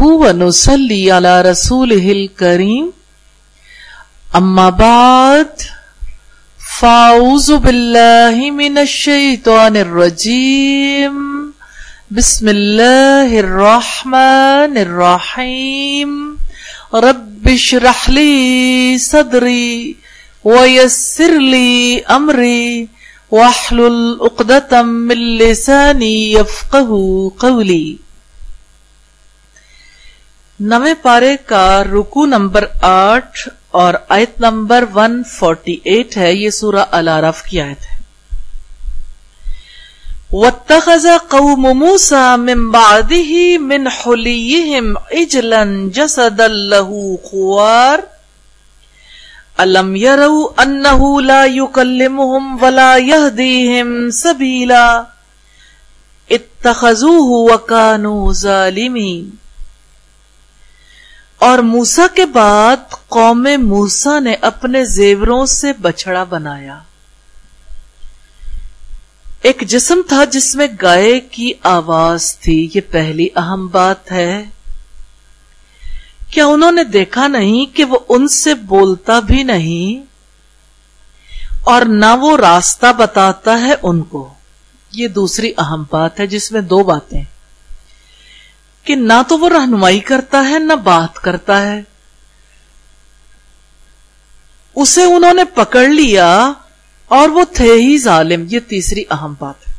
ونصلي على رسوله الكريم. أما بعد فأعوذ بالله من الشيطان الرجيم. بسم الله الرحمن الرحيم. رب اشرح لي صدري ويسر لي أمري. واحلل عقدة من لساني يفقه قولي. نویں پارے کا رکو نمبر آٹھ اور آیت نمبر ون فورٹی ایٹ ہے، یہ سورہ العرف کی آیت ہے۔ وَاتَّخَذَ قَوْمُ مُوسَى مِن بَعْدِهِ مِنْ حُلِيِّهِمْ عِجْلًا جَسَدًا لَهُ خُوَارٍ أَلَمْ يَرَوْا أَنَّهُ لَا يُكَلِّمُهُمْ وَلَا يَهْدِيهِمْ سَبِيلًا اتَّخَذُوهُ وَكَانُوا ظَالِمِينَ۔ اور موسا کے بعد قوم موسا نے اپنے زیوروں سے بچڑا بنایا۔ ایک جسم تھا جس میں گائے کی آواز تھی، یہ پہلی اہم بات ہے۔ کیا انہوں نے دیکھا نہیں کہ وہ ان سے بولتا بھی نہیں؟ اور نہ وہ راستہ بتاتا ہے ان کو۔ یہ دوسری اہم بات ہے جس میں دو باتیں۔ کہ نہ تو وہ رہنمائی کرتا ہے، نہ بات کرتا ہے۔ اسے انہوں نے پکڑ لیا اور وہ تھے ہی ظالم۔ یہ تیسری اہم بات ہے۔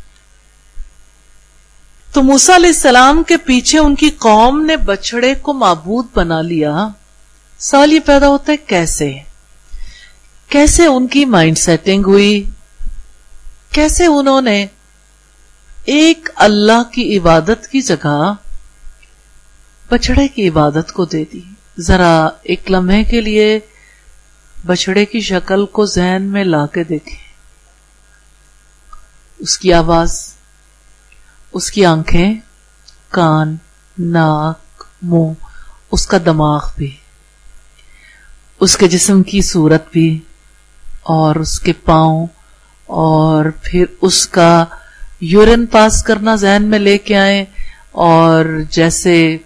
تو موسا علیہ السلام کے پیچھے ان کی قوم نے بچڑے کو معبود بنا لیا۔ سوال یہ پیدا ہوتا ہے، کیسے؟ کیسے ان کی مائنڈ سیٹنگ ہوئی؟ کیسے انہوں نے ایک اللہ کی عبادت کی جگہ بچڑے کی عبادت کو دے دی۔ ذرا ایک لمحے کے لیے بچڑے کی شکل کو ذہن میں لا کے دیکھیں۔ اس کی آواز، اس کی آنکھیں، کان، ناک، منہ، اس کا دماغ بھی، اس کے جسم کی صورت بھی، اور اس کے پاؤں، اور پھر اس کا یورین پاس کرنا ذہن میں لے کے آئے اور جیسے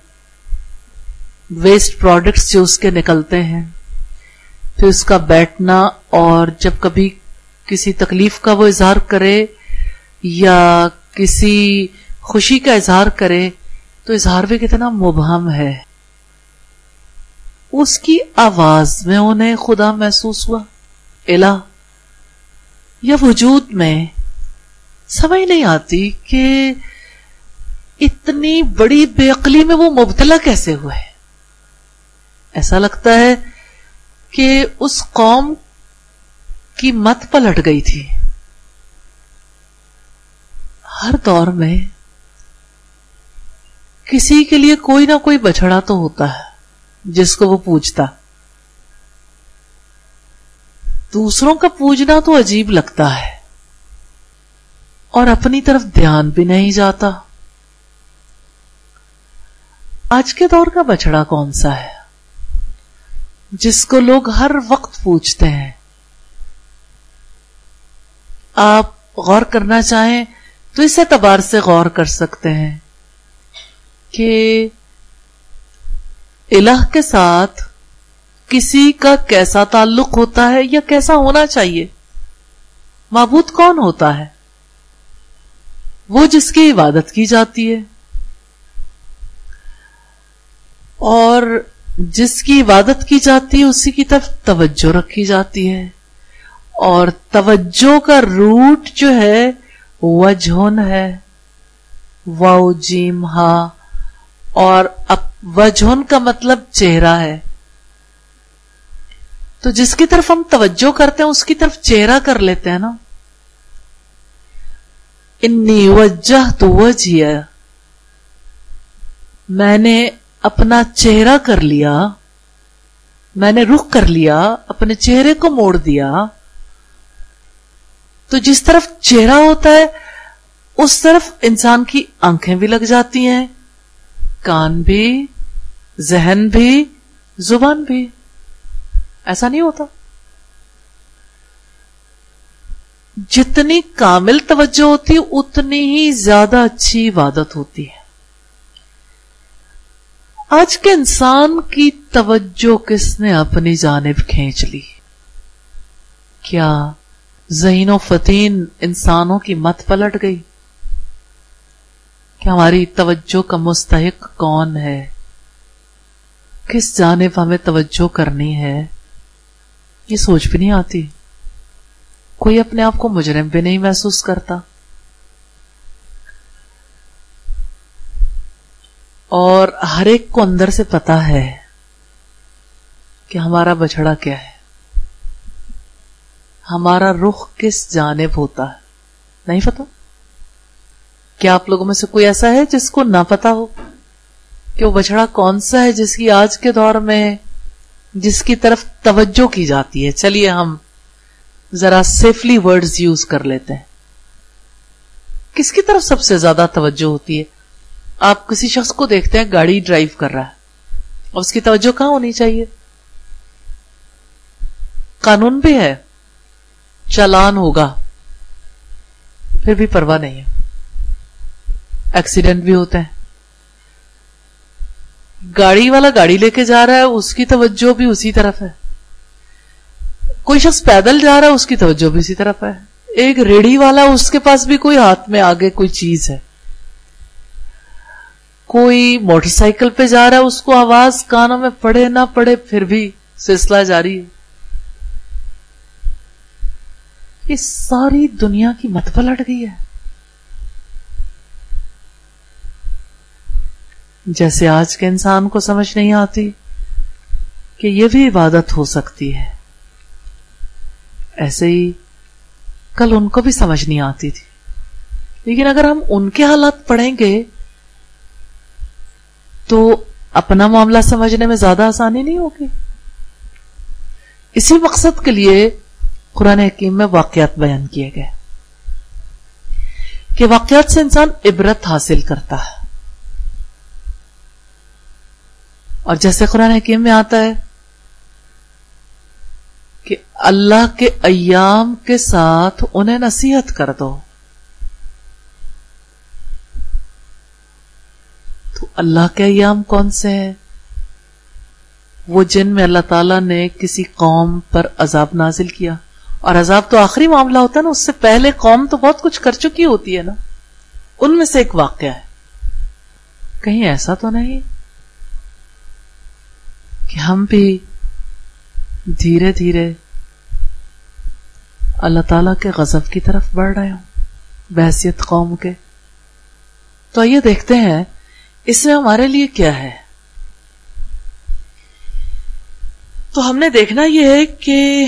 ویسٹ پروڈکٹس جو اس کے نکلتے ہیں، پھر اس کا بیٹھنا اور جب کبھی کسی تکلیف کا وہ اظہار کرے یا کسی خوشی کا اظہار کرے تو اظہار بھی کتنا مبہم ہے۔ اس کی آواز میں انہیں خدا محسوس ہوا، الہ، یا وجود میں۔ سمجھ نہیں آتی کہ اتنی بڑی بے عقلی میں وہ مبتلا کیسے ہوئے۔ ایسا لگتا ہے کہ اس قوم کی مت پلٹ گئی تھی۔ ہر دور میں کسی کے لیے کوئی نہ کوئی بچڑا تو ہوتا ہے، جس کو وہ پوچھتا دوسروں کا پوجنا تو عجیب لگتا ہے، اور اپنی طرف دھیان بھی نہیں جاتا۔ آج کے دور کا بچڑا کون سا ہے؟ جس کو لوگ ہر وقت پوچھتے ہیں۔ آپ غور کرنا چاہیں تو اس اعتبار سے غور کر سکتے ہیں کہ الہ کے ساتھ کسی کا کیسا تعلق ہوتا ہے یا کیسا ہونا چاہیے۔ معبود کون ہوتا ہے؟ وہ جس کی عبادت کی جاتی ہے۔ اور جس کی عبادت کی جاتی ہے، اسی کی طرف توجہ رکھی جاتی ہے۔ اور توجہ کا روٹ جو ہے، وجہن ہے۔ و جیم، ہا۔ اور وجہن کا مطلب چہرہ ہے۔ تو جس کی طرف ہم توجہ کرتے ہیں، اس کی طرف چہرہ کر لیتے ہیں نا۔ انی وجہ تو وجہ میں نے اپنا چہرہ کر لیا، میں نے رخ کر لیا، اپنے چہرے کو موڑ دیا۔ تو جس طرف چہرہ ہوتا ہے، اس طرف انسان کی آنکھیں بھی لگ جاتی ہیں، کان بھی، ذہن بھی، زبان بھی۔ ایسا نہیں ہوتا۔ جتنی کامل توجہ ہوتی، اتنی ہی زیادہ اچھی عبادت ہوتی ہے۔ آج کے انسان کی توجہ کس نے اپنی جانب کھینچ لی؟ کیا ذہین و فتین انسانوں کی مت پلٹ گئی؟ کہ ہماری توجہ کا مستحق کون ہے؟ کس جانب ہمیں توجہ کرنی ہے؟ یہ سوچ بھی نہیں آتی۔ کوئی اپنے آپ کو مجرم بھی نہیں محسوس کرتا۔ اور ہر ایک کو اندر سے پتا ہے کہ ہمارا بچڑا کیا ہے۔ ہمارا رخ کس جانب ہوتا ہے۔ نہیں پتا؟ کیا آپ لوگوں میں سے کوئی ایسا ہے جس کو نہ پتا ہو کہ وہ بچڑا کون سا ہے جس کی آج کے دور میں جس کی طرف توجہ کی جاتی ہے؟ چلیے ہم ذرا سیفلی ورڈز یوز کر لیتے ہیں۔ کس کی طرف سب سے زیادہ توجہ ہوتی ہے؟ آپ کسی شخص کو دیکھتے ہیں گاڑی ڈرائیو کر رہا ہے، اور اس کی توجہ کہاں ہونی چاہیے؟ قانون بھی ہے چلان ہوگا، پھر بھی پرواہ نہیں ہے۔ ایکسیڈنٹ بھی ہوتے ہیں۔ گاڑی والا گاڑی لے کے جا رہا ہے، اس کی توجہ بھی اسی طرف ہے۔ کوئی شخص پیدل جا رہا ہے، اس کی توجہ بھی اسی طرف ہے۔ ایک ریڑھی والا، اس کے پاس بھی کوئی ہاتھ میں آگے کوئی چیز ہے۔ کوئی موٹر سائیکل پہ جا رہا ہے، اس کو آواز کانوں میں پڑے نہ پڑے، پھر بھی سلسلہ جاری ہے۔ یہ ساری دنیا کی مت پلٹ گئی ہے۔ جیسے آج کے انسان کو سمجھ نہیں آتی کہ یہ بھی عبادت ہو سکتی ہے۔ ایسے ہی کل ان کو بھی سمجھ نہیں آتی تھی۔ لیکن اگر ہم ان کے حالات پڑھیں گے تو اپنا معاملہ سمجھنے میں زیادہ آسانی نہیں ہوگی۔ اسی مقصد کے لیے قرآن حکیم میں واقعات بیان کیے گئے۔ کہ واقعات سے انسان عبرت حاصل کرتا ہے۔ اور جیسے قرآن حکیم میں آتا ہے کہ اللہ کے ایام کے ساتھ انہیں نصیحت کر دو۔ تو اللہ کے ایام کون سے ہیں؟ وہ جن میں اللہ تعالی نے کسی قوم پر عذاب نازل کیا۔ اور عذاب تو آخری معاملہ ہوتا ہے نا، اس سے پہلے قوم تو بہت کچھ کر چکی ہوتی ہے نا۔ ان میں سے ایک واقعہ ہے۔ کہیں ایسا تو نہیں کہ ہم بھی دھیرے دھیرے اللہ تعالی کے غضب کی طرف بڑھ رہے ہوں، بحثیت قوم کے۔ تو آئیے دیکھتے ہیں اس میں ہمارے لیے کیا ہے؟ تو ہم نے دیکھنا یہ ہے کہ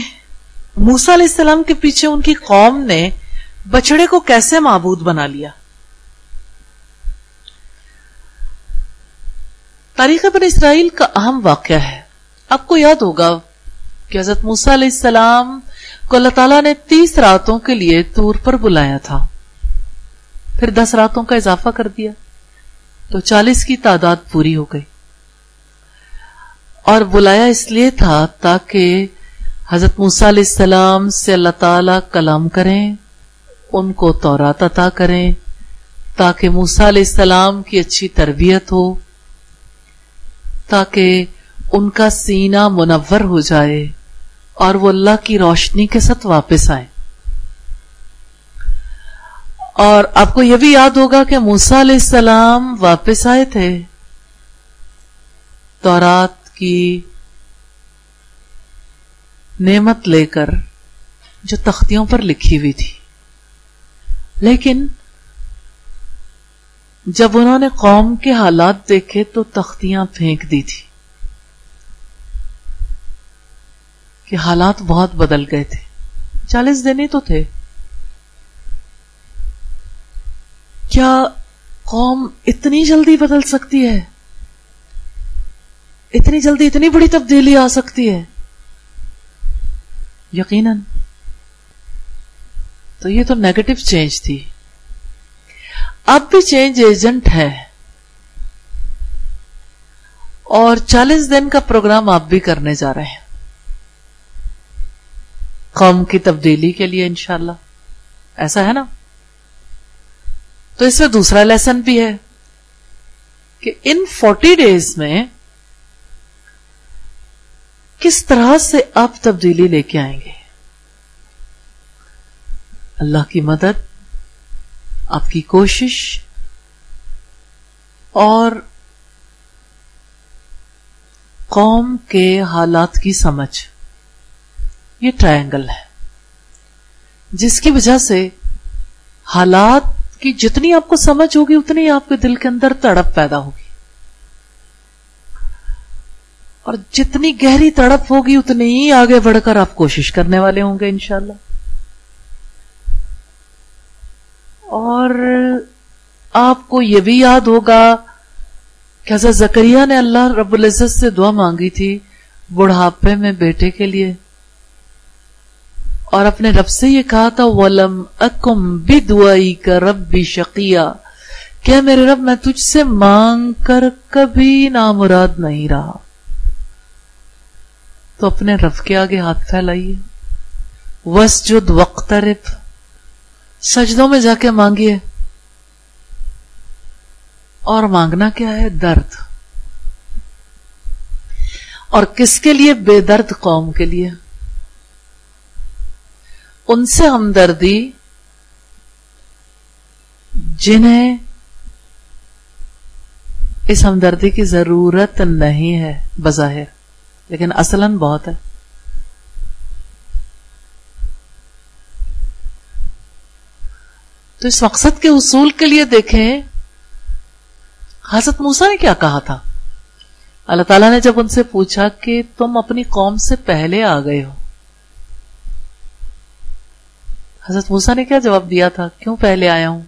موسا علیہ السلام کے پیچھے ان کی قوم نے بچڑے کو کیسے معبود بنا لیا؟ تاریخ بن اسرائیل کا اہم واقعہ ہے۔ آپ کو یاد ہوگا کہ حضرت موسا علیہ السلام کو اللہ تعالیٰ نے تیس راتوں کے لیے تور پر بلایا تھا۔ پھر دس راتوں کا اضافہ کر دیا۔ تو چالیس کی تعداد پوری ہو گئی۔ اور بلایا اس لیے تھا تاکہ حضرت موسا علیہ السلام سے اللہ تعالی کلام کریں، ان کو تورات عطا کریں، تاکہ موسا علیہ السلام کی اچھی تربیت ہو، تاکہ ان کا سینہ منور ہو جائے اور وہ اللہ کی روشنی کے ساتھ واپس آئے اور آپ کو یہ بھی یاد ہوگا کہ موسا علیہ السلام واپس آئے تھے۔ تورات کی نعمت لے کر جو تختیوں پر لکھی ہوئی تھی۔ لیکن جب انہوں نے قوم کے حالات دیکھے تو تختیاں پھینک دی تھی کہ حالات بہت بدل گئے تھے۔ چالیس دن ہی تو تھے۔ کیا قوم اتنی جلدی بدل سکتی ہے؟ اتنی جلدی اتنی بڑی تبدیلی آ سکتی ہے؟ یقیناً۔ تو یہ تو نیگیٹو چینج تھی۔ اب بھی چینج ایجنٹ ہے۔ اور چالیس دن کا پروگرام آپ بھی کرنے جا رہے ہیں۔ قوم کی تبدیلی کے لیے انشاءاللہ۔ ایسا ہے نا؟ تو اس میں دوسرا لیسن بھی ہے کہ ان فورٹی ڈیز میں کس طرح سے آپ تبدیلی لے کے آئیں گے؟ اللہ کی مدد، آپ کی کوشش اور قوم کے حالات کی سمجھ۔ یہ ٹرائنگل ہے، جس کی وجہ سے حالات کی جتنی آپ کو سمجھ ہوگی، اتنی آپ کے دل کے اندر تڑپ پیدا ہوگی۔ اور جتنی گہری تڑپ ہوگی، اتنی ہی آگے بڑھ کر آپ کوشش کرنے والے ہوں گے انشاءاللہ۔ اور آپ کو یہ بھی یاد ہوگا کہ حضرت زکریہ نے اللہ رب العزت سے دعا مانگی تھی، بڑھاپے میں بیٹے کے لیے۔ اور اپنے رب سے یہ کہا تھا، ولم اکم بدوائی کا رب بھی شکیا کیا میرے رب میں تجھ سے مانگ کر کبھی نامراد نہیں رہا۔ تو اپنے رب کے آگے ہاتھ پھیلائیے۔ وسجد وقترب سجدوں میں جا کے مانگیے۔ اور مانگنا کیا ہے؟ درد۔ اور کس کے لیے؟ بے درد قوم کے لیے۔ ان سے ہمدردی جنہیں اس ہمدردی کی ضرورت نہیں ہے، بظاہر۔ لیکن اصلاً بہت ہے۔ تو اس مقصد کے اصول کے لیے دیکھیں، حضرت موسا نے کیا کہا تھا؟ اللہ تعالیٰ نے جب ان سے پوچھا کہ تم اپنی قوم سے پہلے آ گئے ہو حضرت موسا نے کیا جواب دیا تھا؟ کیوں پہلے آیا ہوں؟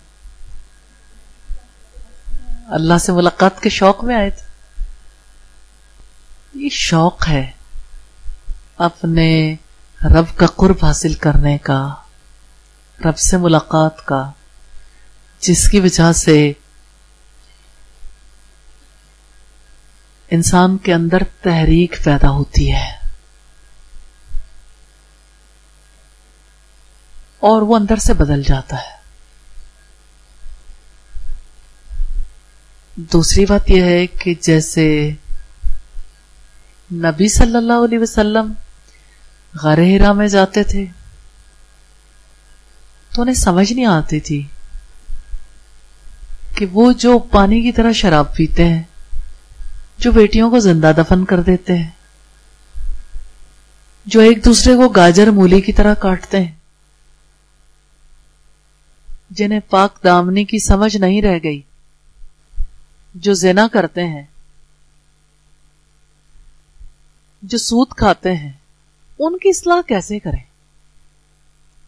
اللہ سے ملاقات کے شوق میں آئے تھے۔ یہ شوق ہے اپنے رب کا قرب حاصل کرنے کا، رب سے ملاقات کا، جس کی وجہ سے انسان کے اندر تحریک پیدا ہوتی ہے۔ اور وہ اندر سے بدل جاتا ہے۔ دوسری بات یہ ہے کہ جیسے نبی صلی اللہ علیہ وسلم غار ہرا میں جاتے تھے تو انہیں سمجھ نہیں آتی تھی کہ وہ جو پانی کی طرح شراب پیتے ہیں، جو بیٹیوں کو زندہ دفن کر دیتے ہیں، جو ایک دوسرے کو گاجر مولی کی طرح کاٹتے ہیں۔ جنہیں پاک دامنی کی سمجھ نہیں رہ گئی، جو زنا کرتے ہیں، جو سود کھاتے ہیں، ان کی اصلاح کیسے کریں؟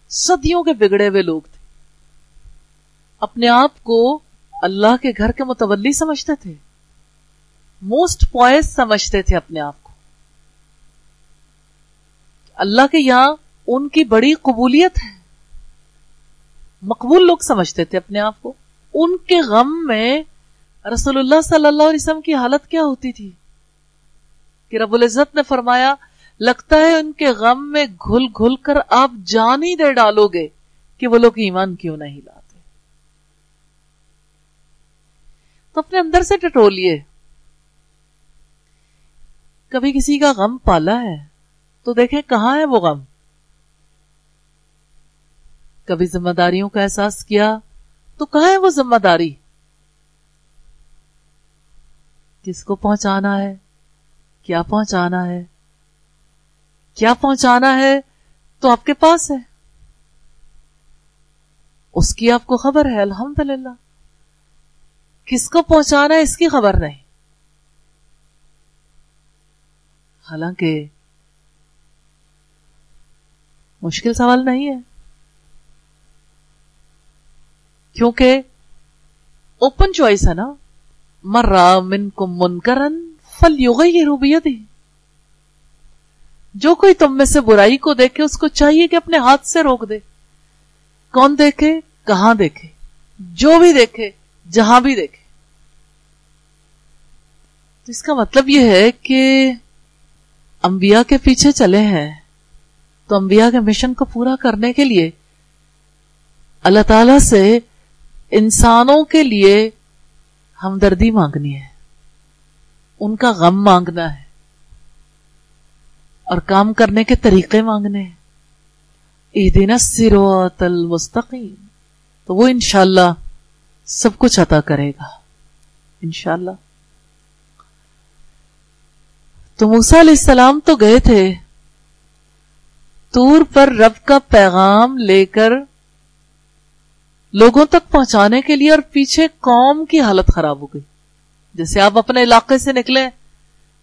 صدیوں کے بگڑے ہوئے لوگ تھے۔ اپنے آپ کو اللہ کے گھر کے متولی سمجھتے تھے۔ موسٹ پوائز سمجھتے تھے اپنے آپ کو۔ اللہ کے یہاں ان کی بڑی قبولیت ہے۔ مقبول لوگ سمجھتے تھے اپنے آپ کو۔ ان کے غم میں رسول اللہ صلی اللہ علیہ وسلم کی حالت کیا ہوتی تھی؟ کہ رب العزت نے فرمایا، لگتا ہے ان کے غم میں گھل گھل کر آپ جان ہی دے ڈالو گے کہ وہ لوگ ایمان کیوں نہیں لاتے۔ تو اپنے اندر سے ٹٹولیے۔ کبھی کسی کا غم پالا ہے تو دیکھیں کہاں ہے وہ غم؟ کبھی ذمہ داریوں کا احساس کیا تو کہاں ہے وہ ذمہ داری؟ کس کو پہنچانا ہے؟ کیا پہنچانا ہے؟ کیا پہنچانا ہے تو آپ کے پاس ہے۔ اس کی آپ کو خبر ہے، الحمدللہ۔ کس کو پہنچانا ہے اس کی خبر نہیں۔ حالانکہ مشکل سوال نہیں ہے۔ کیونکہ اوپن چوائس ہے نا، مرا من کو منکرن فل یوگ یہ روبیت جو کوئی تم میں سے برائی کو دیکھے، اس کو چاہیے کہ اپنے ہاتھ سے روک دے۔ کون دیکھے؟ کہاں دیکھے؟ جو بھی دیکھے، جہاں بھی دیکھے۔ تو اس کا مطلب یہ ہے کہ انبیاء کے پیچھے چلے ہیں۔ تو انبیاء کے مشن کو پورا کرنے کے لیے اللہ تعالی سے انسانوں کے لیے ہمدردی مانگنی ہے۔ ان کا غم مانگنا ہے۔ اور کام کرنے کے طریقے مانگنے ہیں۔ دن سروت المستقیم۔ تو وہ انشاءاللہ سب کچھ عطا کرے گا۔ انشاءاللہ۔ تو موسا علیہ السلام تو گئے تھے۔ تور پر رب کا پیغام لے کر لوگوں تک پہنچانے کے لیے اور پیچھے قوم کی حالت خراب ہو گئی۔ جیسے آپ اپنے علاقے سے نکلے،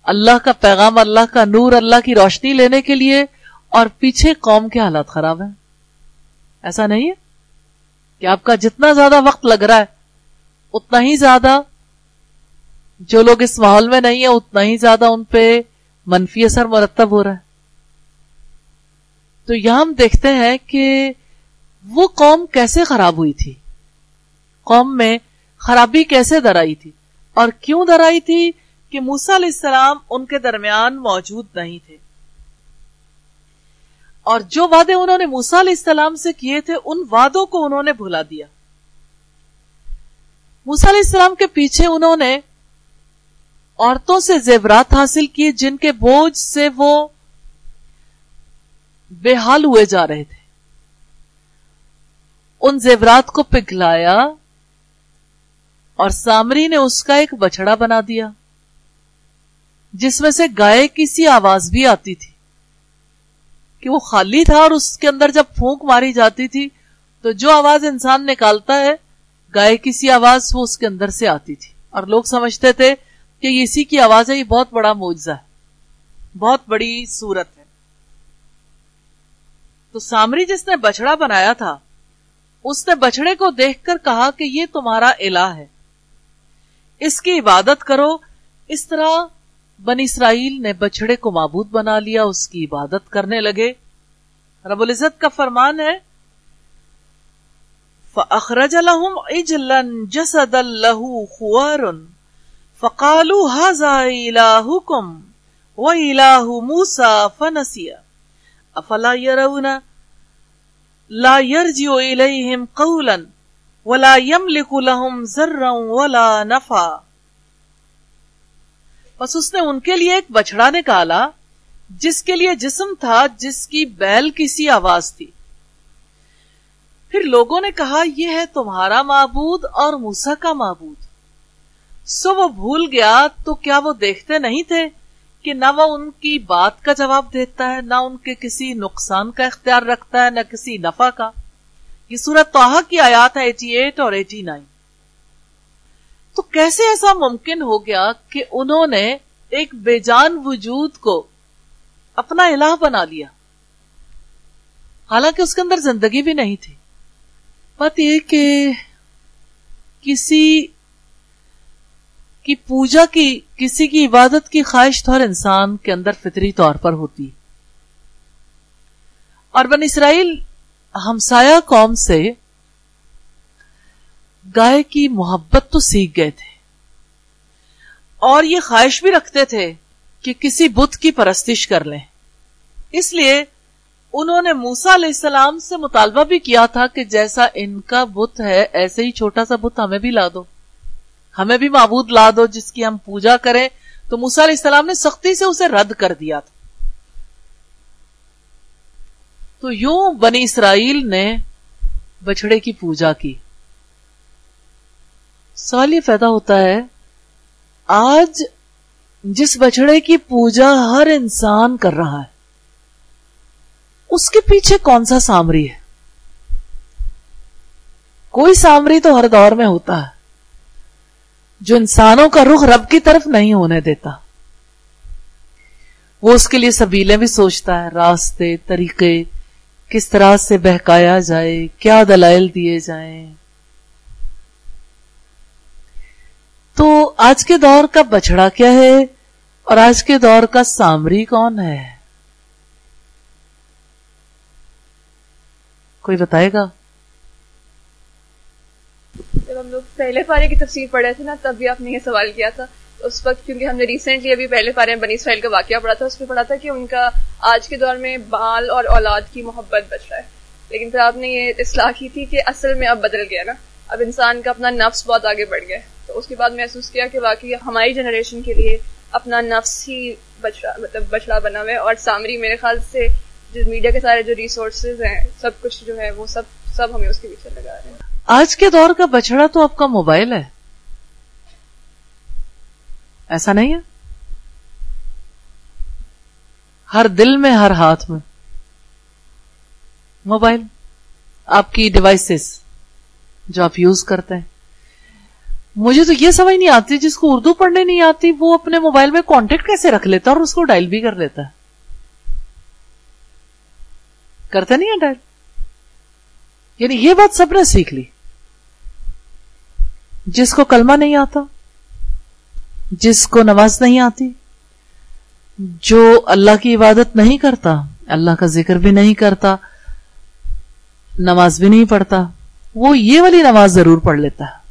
اللہ کا پیغام، اللہ کا نور، اللہ کی روشنی لینے کے لیے اور پیچھے قوم کے حالات خراب ہیں۔ ایسا نہیں ہے کہ آپ کا جتنا زیادہ وقت لگ رہا ہے، اتنا ہی زیادہ جو لوگ اس ماحول میں نہیں ہیں، اتنا ہی زیادہ ان پہ منفی اثر مرتب ہو رہا ہے۔ تو یہاں ہم دیکھتے ہیں کہ وہ قوم کیسے خراب ہوئی تھی؟ قوم میں خرابی کیسے درائی تھی؟ اور کیوں درائی تھی کہ موسا علیہ السلام ان کے درمیان موجود نہیں تھے؟ اور جو وعدے انہوں نے موسا علیہ السلام سے کیے تھے، ان وعدوں کو انہوں نے بھلا دیا۔ موسا علیہ السلام کے پیچھے انہوں نے عورتوں سے زیورات حاصل کیے جن کے بوجھ سے وہ بے حال ہوئے جا رہے تھے۔ ان زیورات کو پگھلایا اور سامری نے اس کا ایک بچڑا بنا دیا، جس میں سے گائے کی سی آواز بھی آتی تھی کہ وہ خالی تھا اور اس کے اندر جب پھونک ماری جاتی تھی تو جو آواز انسان نکالتا ہے، گائے کی سی آواز وہ اس کے اندر سے آتی تھی۔ اور لوگ سمجھتے تھے کہ اسی کی آواز ہے، یہ بہت بڑا معجزہ ہے، بہت بڑی صورت ہے۔ تو سامری جس نے بچڑا بنایا تھا اس نے بچڑے کو دیکھ کر کہا کہ یہ تمہارا الہ ہے۔ اس کی عبادت کرو۔ اس طرح بن اسرائیل نے بچڑے کو معبود بنا لیا، اس کی عبادت کرنے لگے۔ رب العزت کا فرمان ہے، فَأَخْرَجَ لَهُمْ عِجْلًا جَسَدًا لَهُ خُوَارٌ فَقَالُوا هَذَا إِلَاهُكُمْ وَإِلَاهُ مُوسَى فَنَسِيَ۔ أَفَلَا يَرَوْنَ لَا يَرْجِعُ إِلَيْهِمْ قَوْلًا وَلَا يَمْلِكُ لَهُمْ ذَرًّا وَلَا نَفَعًا۔ بس اس نے ان کے لیے ایک بچڑا نکالا، جس کے لیے جسم تھا، جس کی بیل کسی آواز تھی۔ پھر لوگوں نے کہا، یہ ہے تمہارا معبود اور موسا کا معبود۔ سو وہ بھول گیا، تو کیا وہ دیکھتے نہیں تھے؟ کہ نہ وہ ان کی بات کا جواب دیتا ہے، نہ ان کے کسی نقصان کا اختیار رکھتا ہے، نہ کسی نفع کا۔ یہ سورت توحا کی آیات ہے ایٹی ایٹ اور ایٹی نائن تو کیسے ایسا ممکن ہو گیا کہ انہوں نے ایک بے جان وجود کو اپنا الہ بنا لیا؟ حالانکہ اس کے اندر زندگی بھی نہیں تھی۔ بات یہ کہ کسی کی پوجا کی کسی کی عبادت کی خواہش تو ہر انسان کے اندر فطری طور پر ہوتی۔ اور بن اسرائیل ہمسایہ قوم سے گائے کی محبت تو سیکھ گئے تھے۔ اور یہ خواہش بھی رکھتے تھے کہ کسی بت کی پرستش کر لیں۔ اس لیے انہوں نے موسا علیہ السلام سے مطالبہ بھی کیا تھا کہ جیسا ان کا بت ہے، ایسے ہی چھوٹا سا بت ہمیں بھی لا دو۔ ہمیں بھی معبود لا دو جس کی ہم پوجا کریں۔ تو موسا علیہ السلام نے سختی سے اسے رد کر دیا تھا۔ تو یوں بنی اسرائیل نے بچڑے کی پوجا کی۔ سوال یہ پیدا ہوتا ہے، آج جس بچڑے کی پوجا ہر انسان کر رہا ہے، اس کے پیچھے کون سا سامری ہے؟ کوئی سامری تو ہر دور میں ہوتا ہے۔ جو انسانوں کا رخ رب کی طرف نہیں ہونے دیتا۔ وہ اس کے لیے سبیلیں بھی سوچتا ہے، راستے، طریقے، کس طرح سے بہکایا جائے، کیا دلائل دیے جائیں۔ تو آج کے دور کا بچڑا کیا ہے اور آج کے دور کا سامری کون ہے؟ کوئی بتائے گا؟ جب ہم لوگ پہلے پارے کی تفصیل پڑھے تھے نا، تب بھی آپ نے یہ سوال کیا تھا۔ اس وقت کیونکہ ہم نے ریسنٹلی ابھی پہلے پارے میں بنی اسرائیل کا واقعہ پڑھا تھا، اس میں پڑھا تھا کہ ان کا آج کے دور میں بال اور اولاد کی محبت بچ رہا ہے۔ لیکن پھر آپ نے یہ اصلاح کی تھی کہ اصل میں اب بدل گیا نا۔ اب انسان کا اپنا نفس بہت آگے بڑھ گیا تو اس کے بعد محسوس کیا کہ واقعی ہماری جنریشن کے لیے اپنا نفس ہی بچڑا مطلب بچڑا بنا ہوا ہے۔ اور سامری میرے خیال سے، جو میڈیا کے سارے جو ریسورسز ہیں، سب کچھ جو ہے وہ سب سب ہمیں اس کے پیچھے لگا رہے ہیں۔ آج کے دور کا بچڑا تو آپ کا موبائل ہے۔ ایسا نہیں ہے؟ ہر دل میں، ہر ہاتھ میں۔ موبائل، آپ کی ڈیوائسز جو آپ یوز کرتے ہیں۔ مجھے تو یہ سمجھ نہیں آتی، جس کو اردو پڑھنے نہیں آتی، وہ اپنے موبائل میں کانٹیکٹ کیسے رکھ لیتا اور اس کو ڈائل بھی کر لیتا۔ ہے کرتے نہیں ہے ڈائل یعنی یہ بات سب نے سیکھ لی۔ جس کو کلمہ نہیں آتا، جس کو نماز نہیں آتی، جو اللہ کی عبادت نہیں کرتا، اللہ کا ذکر بھی نہیں کرتا، نماز بھی نہیں پڑھتا، وہ یہ والی نماز ضرور پڑھ لیتا ہے۔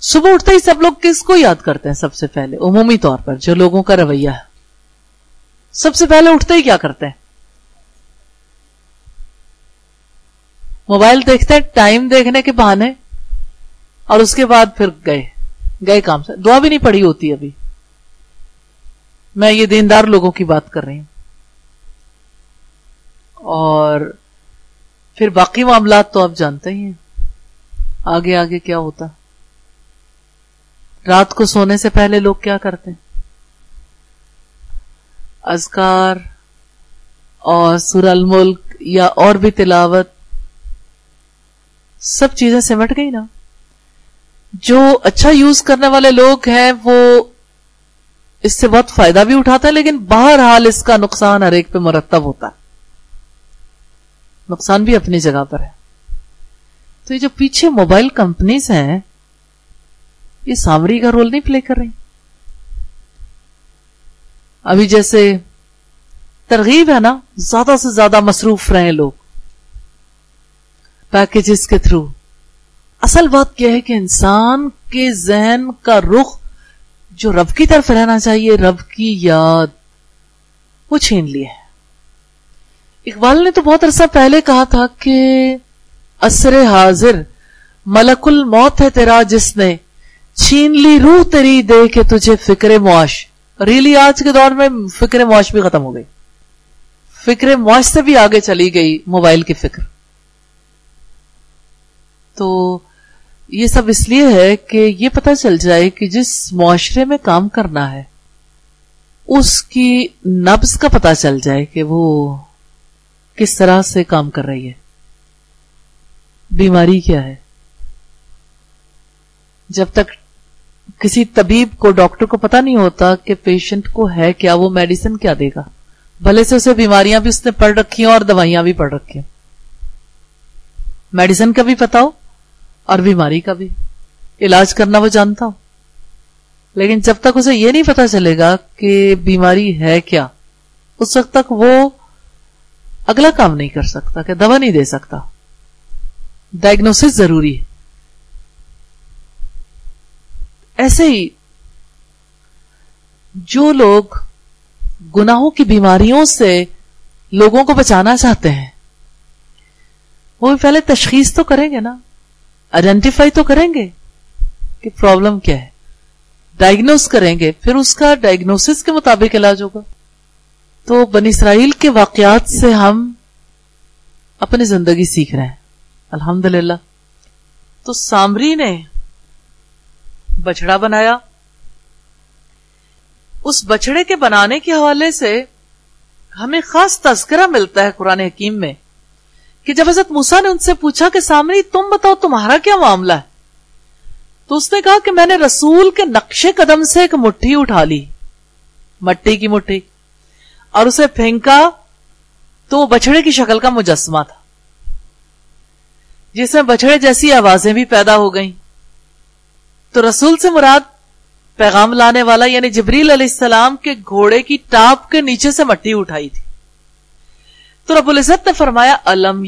صبح اٹھتے ہی سب لوگ کس کو یاد کرتے ہیں سب سے پہلے؟ عمومی طور پر جو لوگوں کا رویہ ہے۔ سب سے پہلے اٹھتے ہی کیا کرتے ہیں؟ موبائل دیکھتے ہیں، ٹائم دیکھنے کے بہانے، اور اس کے بعد پھر گئے گئے کام سے۔ دعا بھی نہیں پڑی ہوتی ابھی۔ میں یہ دیندار لوگوں کی بات کر رہی ہوں۔ اور پھر باقی معاملات تو آپ جانتے ہی ہیں۔ آگے آگے کیا ہوتا؟ رات کو سونے سے پہلے لوگ کیا کرتے؟ ہیں ازکار اور سر الملک یا اور بھی تلاوت سب چیزیں سمٹ گئی نا۔ جو اچھا یوز کرنے والے لوگ ہیں، وہ اس سے بہت فائدہ بھی اٹھاتا ہے لیکن بہرحال اس کا نقصان ہر ایک پہ مرتب ہوتا ہے۔ نقصان بھی اپنی جگہ پر ہے۔ تو یہ جو پیچھے موبائل کمپنیز ہیں، یہ سامری کا رول نہیں پلے کر رہی۔ ابھی جیسے ترغیب ہے نا، زیادہ سے زیادہ مصروف رہے لوگ۔ پیکجز کے تھرو اصل بات کیا ہے کہ انسان کے ذہن کا رخ جو رب کی طرف رہنا چاہیے، رب کی یاد، وہ چھین لی ہے۔ اقبال نے تو بہت عرصہ پہلے کہا تھا کہ اثر حاضر، ملک الموت ہے تیرا، جس نے چھین لی روح تیری، دے کے تجھے فکر معاش۔ ریلی آج کے دور میں فکر معاش بھی ختم ہو گئی۔ فکر معاش سے بھی آگے چلی گئی موبائل کی فکر۔ تو یہ سب اس لیے ہے کہ یہ پتہ چل جائے کہ جس معاشرے میں کام کرنا ہے، اس کی نبز کا پتہ چل جائے کہ وہ کس طرح سے کام کر رہی ہے۔ بیماری کیا ہے؟ جب تک کسی طبیب کو، ڈاکٹر کو پتا نہیں ہوتا کہ پیشنٹ کو ہے کیا، وہ میڈیسن کیا دے گا۔ بھلے سے اسے بیماریاں بھی اس نے پڑھ رکھی ہیں اور دوائیاں بھی پڑھ رکھی ہیں۔ میڈیسن کا بھی پتا ہو۔ اور بیماری کا بھی۔ علاج کرنا وہ جانتا ہو لیکن جب تک اسے یہ نہیں پتا چلے گا کہ بیماری ہے کیا، اس وقت تک وہ اگلا کام نہیں کر سکتا، کہ دوا نہیں دے سکتا۔ ڈائگنوس ضروری ہے۔ ایسے ہی جو لوگ گناہوں کی بیماریوں سے لوگوں کو بچانا چاہتے ہیں، وہ پہلے تشخیص تو کریں گے نا۔ آئیڈینٹیفائی تو کریں گے کہ پرابلم کیا ہے. ڈائگنوز کریں گے، پھر اس کا ڈائگنوس کے مطابق علاج ہوگا. تو بن اسرائیل کے واقعات سے ہم اپنی زندگی سیکھ رہے ہیں. الحمد تو سامری نے بچڑا بنایا. اس بچڑے کے بنانے کے حوالے سے ہمیں خاص تذکرہ ملتا ہے قرآن حکیم میں. کہ جب حضرت موسا نے ان سے پوچھا کہ سامری تم بتاؤ تمہارا کیا معاملہ ہے؟ تو اس نے کہا کہ میں نے رسول کے نقشے قدم سے ایک مٹھی اٹھا لی۔ مٹی کی مٹھی۔ اور اسے پھینکا تو وہ بچڑے کی شکل کا مجسمہ تھا۔ جس میں بچڑے جیسی آوازیں بھی پیدا ہو گئیں۔ تو رسول سے مراد پیغام لانے والا یعنی جبریل علیہ السلام کے گھوڑے کی ٹاپ کے نیچے سے مٹی اٹھائی تھی۔ تو رب العزت نے فرمایا، الم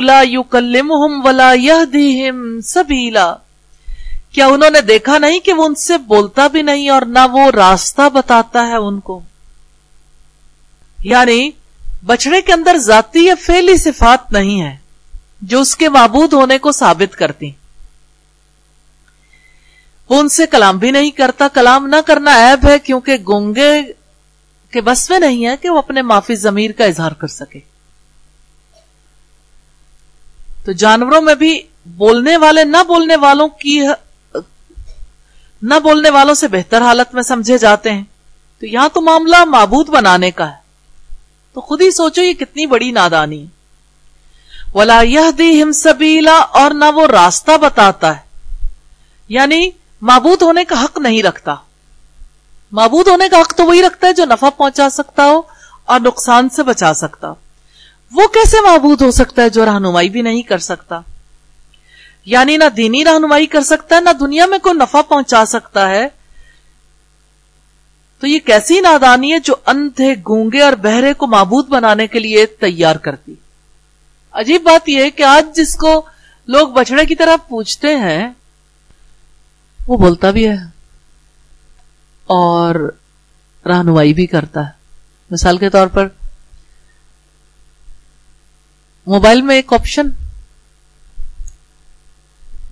لا يكلمهم ولا يهديهم سبيلا کیا انہوں نے دیکھا نہیں کہ وہ ان سے بولتا بھی نہیں اور نہ وہ راستہ بتاتا ہے ان کو؟ یعنی بچڑے کے اندر ذاتی یا فیلی صفات نہیں ہے جو اس کے معبود ہونے کو ثابت کرتی۔ وہ ان سے کلام بھی نہیں کرتا، کلام نہ کرنا عیب ہے، کیونکہ گونگے کے بس میں نہیں ہے کہ وہ اپنے معافی ضمیر کا اظہار کر سکے۔ تو جانوروں میں بھی بولنے والے، نہ بولنے والوں کی، نہ بولنے والوں سے بہتر حالت میں سمجھے جاتے ہیں۔ تو یہاں تو معاملہ معبود بنانے کا ہے۔ تو خود ہی سوچو یہ کتنی بڑی نادانی۔ ولا یہ دی ہم سبیلا اور نہ وہ راستہ بتاتا ہے۔ یعنی معبود ہونے کا حق نہیں رکھتا۔ معبود ہونے کا حق تو وہی رکھتا ہے جو نفع پہنچا سکتا ہو اور نقصان سے بچا سکتا وہ کیسے معبود ہو سکتا ہے جو رہنمائی بھی نہیں کر سکتا؟ یعنی نہ دینی رہنمائی کر سکتا ہے، نہ دنیا میں کوئی نفع پہنچا سکتا ہے۔ تو یہ کیسی نادانی ہے جو اندھے، گونگے اور بہرے کو معبود بنانے کے لیے تیار کرتی؟ عجیب بات یہ ہے کہ آج جس کو لوگ بچڑے کی طرح پوچھتے ہیں، وہ بولتا بھی ہے۔ اور رہنمائی بھی کرتا ہے۔ مثال کے طور پر، موبائل میں ایک آپشن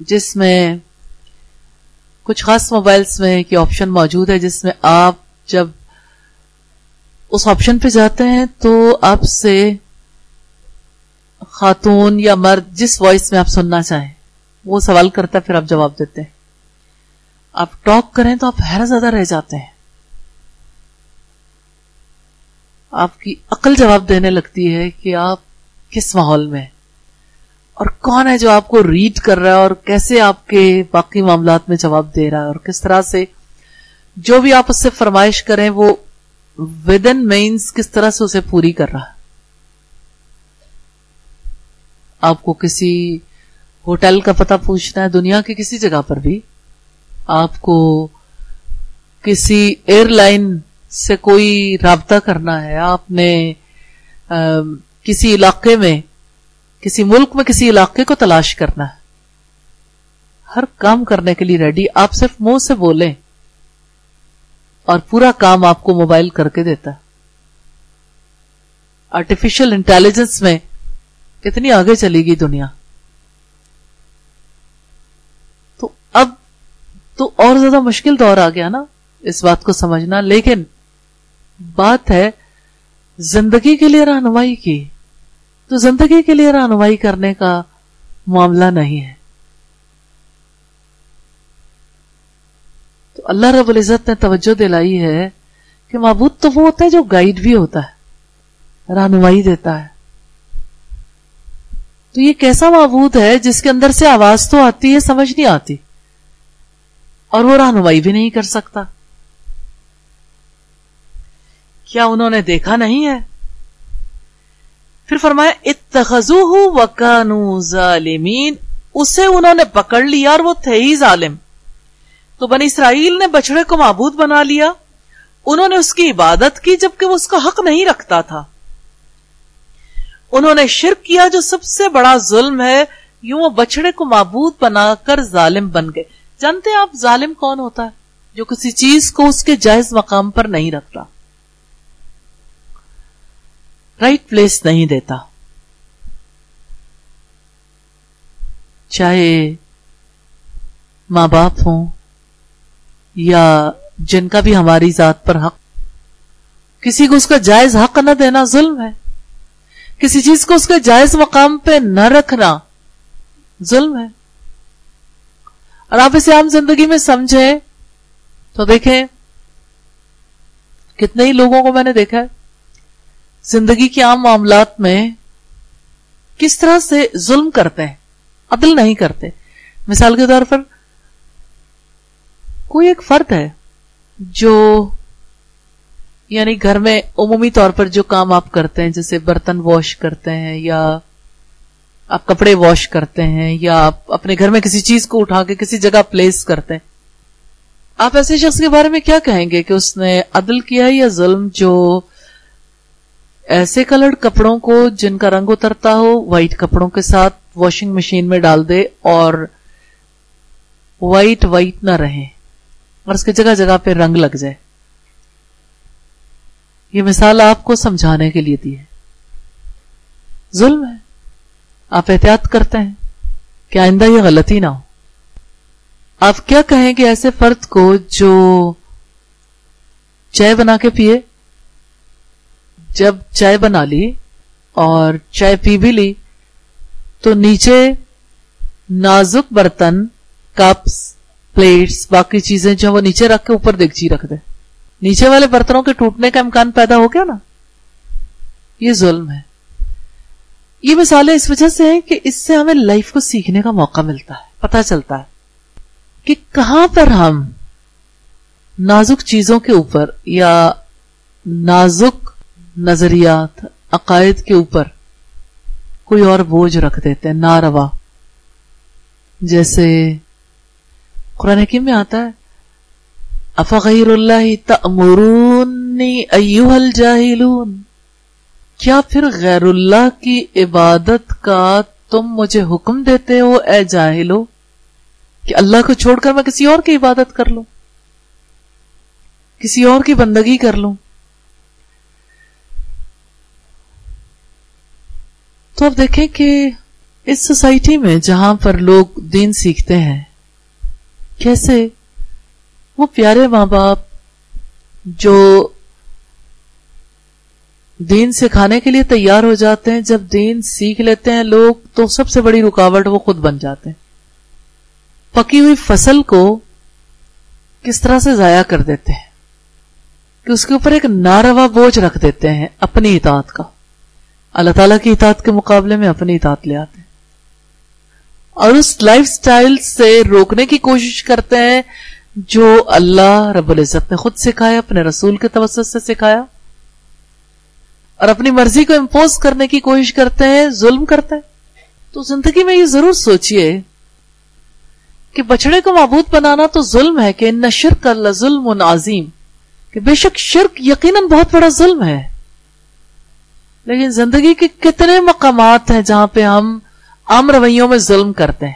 جس میں کچھ خاص موبائلز میں ایک آپشن موجود ہے، جس میں آپ جب اس آپشن پہ جاتے ہیں تو آپ سے خاتون یا مرد جس وائس میں آپ سننا چاہیں، وہ سوال کرتا ہے، پھر آپ جواب دیتے ہیں۔ آپ ٹاک کریں تو آپ حیرت زیادہ رہ جاتے ہیں۔ آپ کی عقل جواب دینے لگتی ہے کہ آپ کس ماحول میں اور کون ہے جو آپ کو ریڈ کر رہا ہے اور کیسے آپ کے باقی معاملات میں جواب دے رہا ہے اور کس طرح سے جو بھی آپ اس سے فرمائش کریں وہ ود ان مینس کس طرح سے اسے پوری کر رہا ہے۔ آپ کو کسی ہوٹل کا پتہ پوچھنا ہے، دنیا کی کسی جگہ پر بھی آپ کو کسی ایئر لائن سے کوئی رابطہ کرنا ہے؟ آپ نے کسی علاقے میں، کسی ملک میں کسی علاقے کو تلاش کرنا ہے؟ ہر کام کرنے کے لیے ریڈی آپ صرف منہ سے بولیں اور پورا کام آپ کو موبائل کر کے دیتا ہے۔ آرٹیفیشل انٹیلیجنس میں کتنی آگے چلی گئی دنیا تو اب تو اور زیادہ مشکل دور آ گیا نا اس بات کو سمجھنا۔ لیکن بات ہے زندگی کے لیے رہنمائی کی۔ تو زندگی کے لیے رہنمائی کرنے کا معاملہ نہیں ہے۔ تو اللہ رب العزت نے توجہ دلائی ہے کہ معبود تو وہ ہوتا ہے جو گائیڈ بھی ہوتا ہے، رہنمائی دیتا ہے۔ تو یہ کیسا معبود ہے جس کے اندر سے آواز تو آتی ہے، سمجھ نہیں آتی۔ اور وہ رہنمائی بھی نہیں کر سکتا۔ کیا انہوں نے دیکھا نہیں ہے؟ پھر فرمایا اتخذو وکانو ظالمین۔ اسے انہوں نے پکڑ لیا اور وہ تھے ہی ظالم۔ تو بنی اسرائیل نے بچڑے کو معبود بنا لیا۔ انہوں نے اس کی عبادت کی جبکہ وہ اس کا حق نہیں رکھتا تھا۔ انہوں نے شرک کیا جو سب سے بڑا ظلم ہے، یوں وہ بچڑے کو معبود بنا کر ظالم بن گئے۔ جانتے آپ ظالم کون ہوتا ہے جو کسی چیز کو اس کے جائز مقام پر نہیں رکھتا۔ رائٹ پلیس نہیں دیتا۔ چاہے ماں باپ ہوں یا جن کا بھی ہماری ذات پر حق۔ کسی کو اس کا جائز حق نہ دینا ظلم ہے۔ کسی چیز کو اس کے جائز مقام پہ نہ رکھنا ظلم ہے۔ اور آپ اسے عام زندگی میں سمجھیں تو دیکھیں کتنے ہی لوگوں کو میں نے دیکھا ہے۔ زندگی کے عام معاملات میں کس طرح سے ظلم کرتے ہیں، عدل نہیں کرتے۔ مثال کے طور پر کوئی ایک فرد ہے جو یعنی گھر میں عمومی طور پر جو کام آپ کرتے ہیں، جیسے برتن واش کرتے ہیں یا آپ کپڑے واش کرتے ہیں یا آپ اپنے گھر میں کسی چیز کو اٹھا کے کسی جگہ پلیس کرتے ہیں۔ آپ ایسے شخص کے بارے میں کیا کہیں گے کہ اس نے عدل کیا یا ظلم جو ایسے کلرڈ کپڑوں کو جن کا رنگ اترتا ہو وائٹ کپڑوں کے ساتھ واشنگ مشین میں ڈال دے اور وائٹ وائٹ نہ رہے اور اس کی جگہ جگہ پہ رنگ لگ جائے۔ یہ مثال آپ کو سمجھانے کے لیے دی ہے۔ ظلم ہے۔ آپ احتیاط کرتے ہیں کہ آئندہ یہ غلطی نہ ہو۔ آپ کیا کہیں گے ایسے فرد کو جو چائے بنا کے پیے؟ جب چائے بنا لی اور چائے پی بھی لی، تو نیچے نازک برتن، کپس، پلیٹس، باقی چیزیں جو وہ نیچے رکھ کے اوپر دیکھ رکھ دے نیچے والے برتنوں کے ٹوٹنے کا امکان پیدا ہو گیا نا؟ یہ ظلم ہے۔ یہ مثالیں اس وجہ سے ہیں کہ اس سے ہمیں لائف کو سیکھنے کا موقع ملتا ہے پتا چلتا ہے کہ کہاں پر ہم نازک چیزوں کے اوپر یا نازک نظریات، عقائد کے اوپر کوئی اور بوجھ رکھ دیتے ہیں، ناروا۔ جیسے قرآن حکیم میں آتا ہے افغیر اللہ تأمرونی ایوہ الجاہلون؟ کیا پھر غیر اللہ کی عبادت کا تم مجھے حکم دیتے ہو اے جاہلو کہ اللہ کو چھوڑ کر میں کسی اور کی عبادت کر لوں؟ کسی اور کی بندگی کر لوں؟ تو اب دیکھیں کہ اس سوسائٹی میں جہاں پر لوگ دین سیکھتے ہیں، کیسے وہ پیارے ماں باپ جو دین سکھانے کے لیے تیار ہو جاتے ہیں۔ جب دین سیکھ لیتے ہیں لوگ تو سب سے بڑی رکاوٹ وہ خود بن جاتے ہیں۔ پکی ہوئی فصل کو کس طرح سے ضائع کر دیتے ہیں؟ کہ اس کے اوپر ایک ناروا بوجھ رکھ دیتے ہیں اپنی اطاعت کا۔ اللہ تعالیٰ کی اطاعت کے مقابلے میں اپنی اطاعت لے آتے ہیں۔ اور اس لائف سٹائل سے روکنے کی کوشش کرتے ہیں جو اللہ رب العزت نے خود سکھایا، اپنے رسول کے توسط سے سکھایا۔ اور اپنی مرضی کو امپوز کرنے کی کوشش کرتے ہیں، ظلم کرتے ہیں۔ تو زندگی میں یہ ضرور سوچئے کہ بچڑے کو معبود بنانا تو ظلم ہے کہ ان شرک اللہ ظلم عظیم، کہ بے شک شرک یقیناً بہت بڑا ظلم ہے۔ لیکن زندگی کے کتنے مقامات ہیں جہاں پہ ہم عام رویوں میں ظلم کرتے ہیں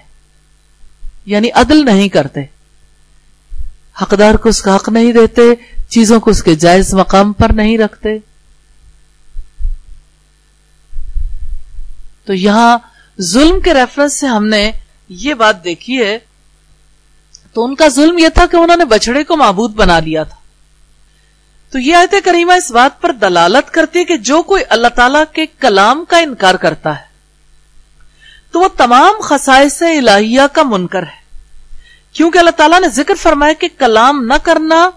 یعنی عدل نہیں کرتے۔ حقدار کو اس کا حق نہیں دیتے، چیزوں کو اس کے جائز مقام پر نہیں رکھتے۔ تو یہاں ظلم کے ریفرنس سے ہم نے یہ بات دیکھی ہے، تو ان کا ظلم یہ تھا کہ انہوں نے بچڑے کو معبود بنا لیا تھا۔ تو یہ آیت کریمہ اس بات پر دلالت کرتی ہے کہ جو کوئی اللہ تعالی کے کلام کا انکار کرتا ہے، تو وہ تمام خصائص الہیہ کا منکر ہے۔ کیونکہ اللہ تعالیٰ نے ذکر فرمایا کہ کلام نہ کرنا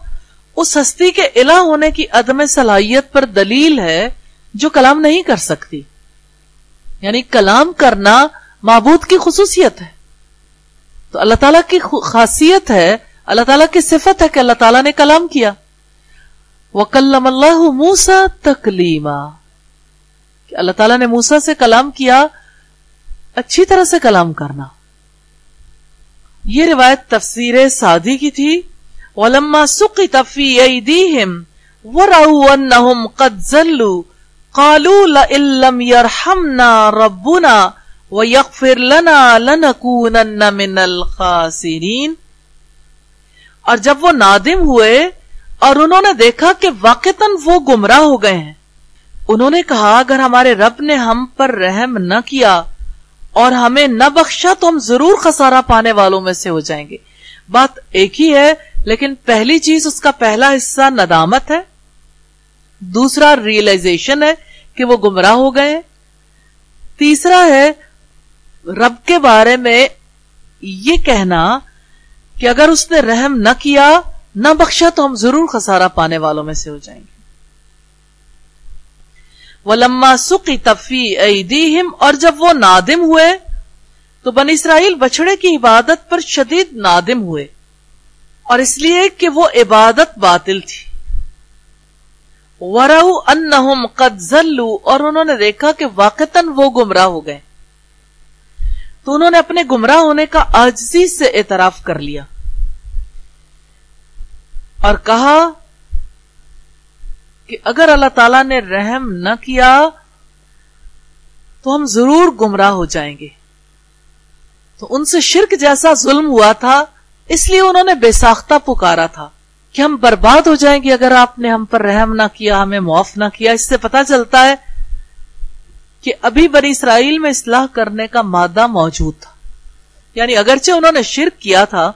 اس ہستی کے الہ ہونے کی عدم صلاحیت پر دلیل ہے جو کلام نہیں کر سکتی۔ یعنی کلام کرنا معبود کی خصوصیت ہے۔ تو اللہ تعالیٰ کی خاصیت ہے، اللہ تعالیٰ کی صفت ہے کہ اللہ تعالیٰ نے کلام کیا۔ وکلم اللہ موسا تکلیما کہ اللہ تعالیٰ نے موسا سے کلام کیا، اچھی طرح سے کلام کرنا۔ یہ روایت تفسیر سادی کی تھی۔ ولما سقط تفی ایدیہم ورعو انہم قد ذلو قالوا لئن لم يرحمنا ربنا ويغفر لنا لنكونن من الخاسرین۔ اور جب وہ نادم ہوئے اور انہوں نے دیکھا کہ واقعتاً وہ گمراہ ہو گئے ہیں، انہوں نے کہا، اگر ہمارے رب نے ہم پر رحم نہ کیا اور ہمیں نہ بخشا تو ہم ضرور خسارہ پانے والوں میں سے ہو جائیں گے۔ بات ایک ہی ہے، لیکن پہلی چیز اس کا پہلا حصہ ندامت ہے۔ دوسرا ریئلائزیشن ہے کہ وہ گمراہ ہو گئے تیسرا ہے، رب کے بارے میں یہ کہنا کہ اگر اس نے رحم نہ کیا، نہ بخشا تو ہم ضرور خسارہ پانے والوں میں سے ہو جائیں گے۔ وہ لما سکی تفی ایدیہم اور جب وہ نادم ہوئے، تو بن اسرائیل بچڑے کی عبادت پر شدید نادم ہوئے۔ اور اس لیے کہ وہ عبادت باطل تھی۔ ورو انہم قد ذلو اور انہوں نے دیکھا کہ واقعتاً وہ گمراہ ہو گئے۔ تو انہوں نے اپنے گمراہ ہونے کا آجزی سے اعتراف کر لیا۔ اور کہا کہ اگر اللہ تعالی نے رحم نہ کیا، تو ہم ضرور گمراہ ہو جائیں گے۔ تو ان سے شرک جیسا ظلم ہوا تھا، اس لیے انہوں نے بے ساختہ پکارا تھا۔ کہ ہم برباد ہو جائیں گے اگر آپ نے ہم پر رحم نہ کیا، ہمیں معاف نہ کیا۔ اس سے پتا چلتا ہے کہ ابھی بنی اسرائیل میں اصلاح کرنے کا مادہ موجود تھا۔ یعنی اگرچہ انہوں نے شرک کیا تھا،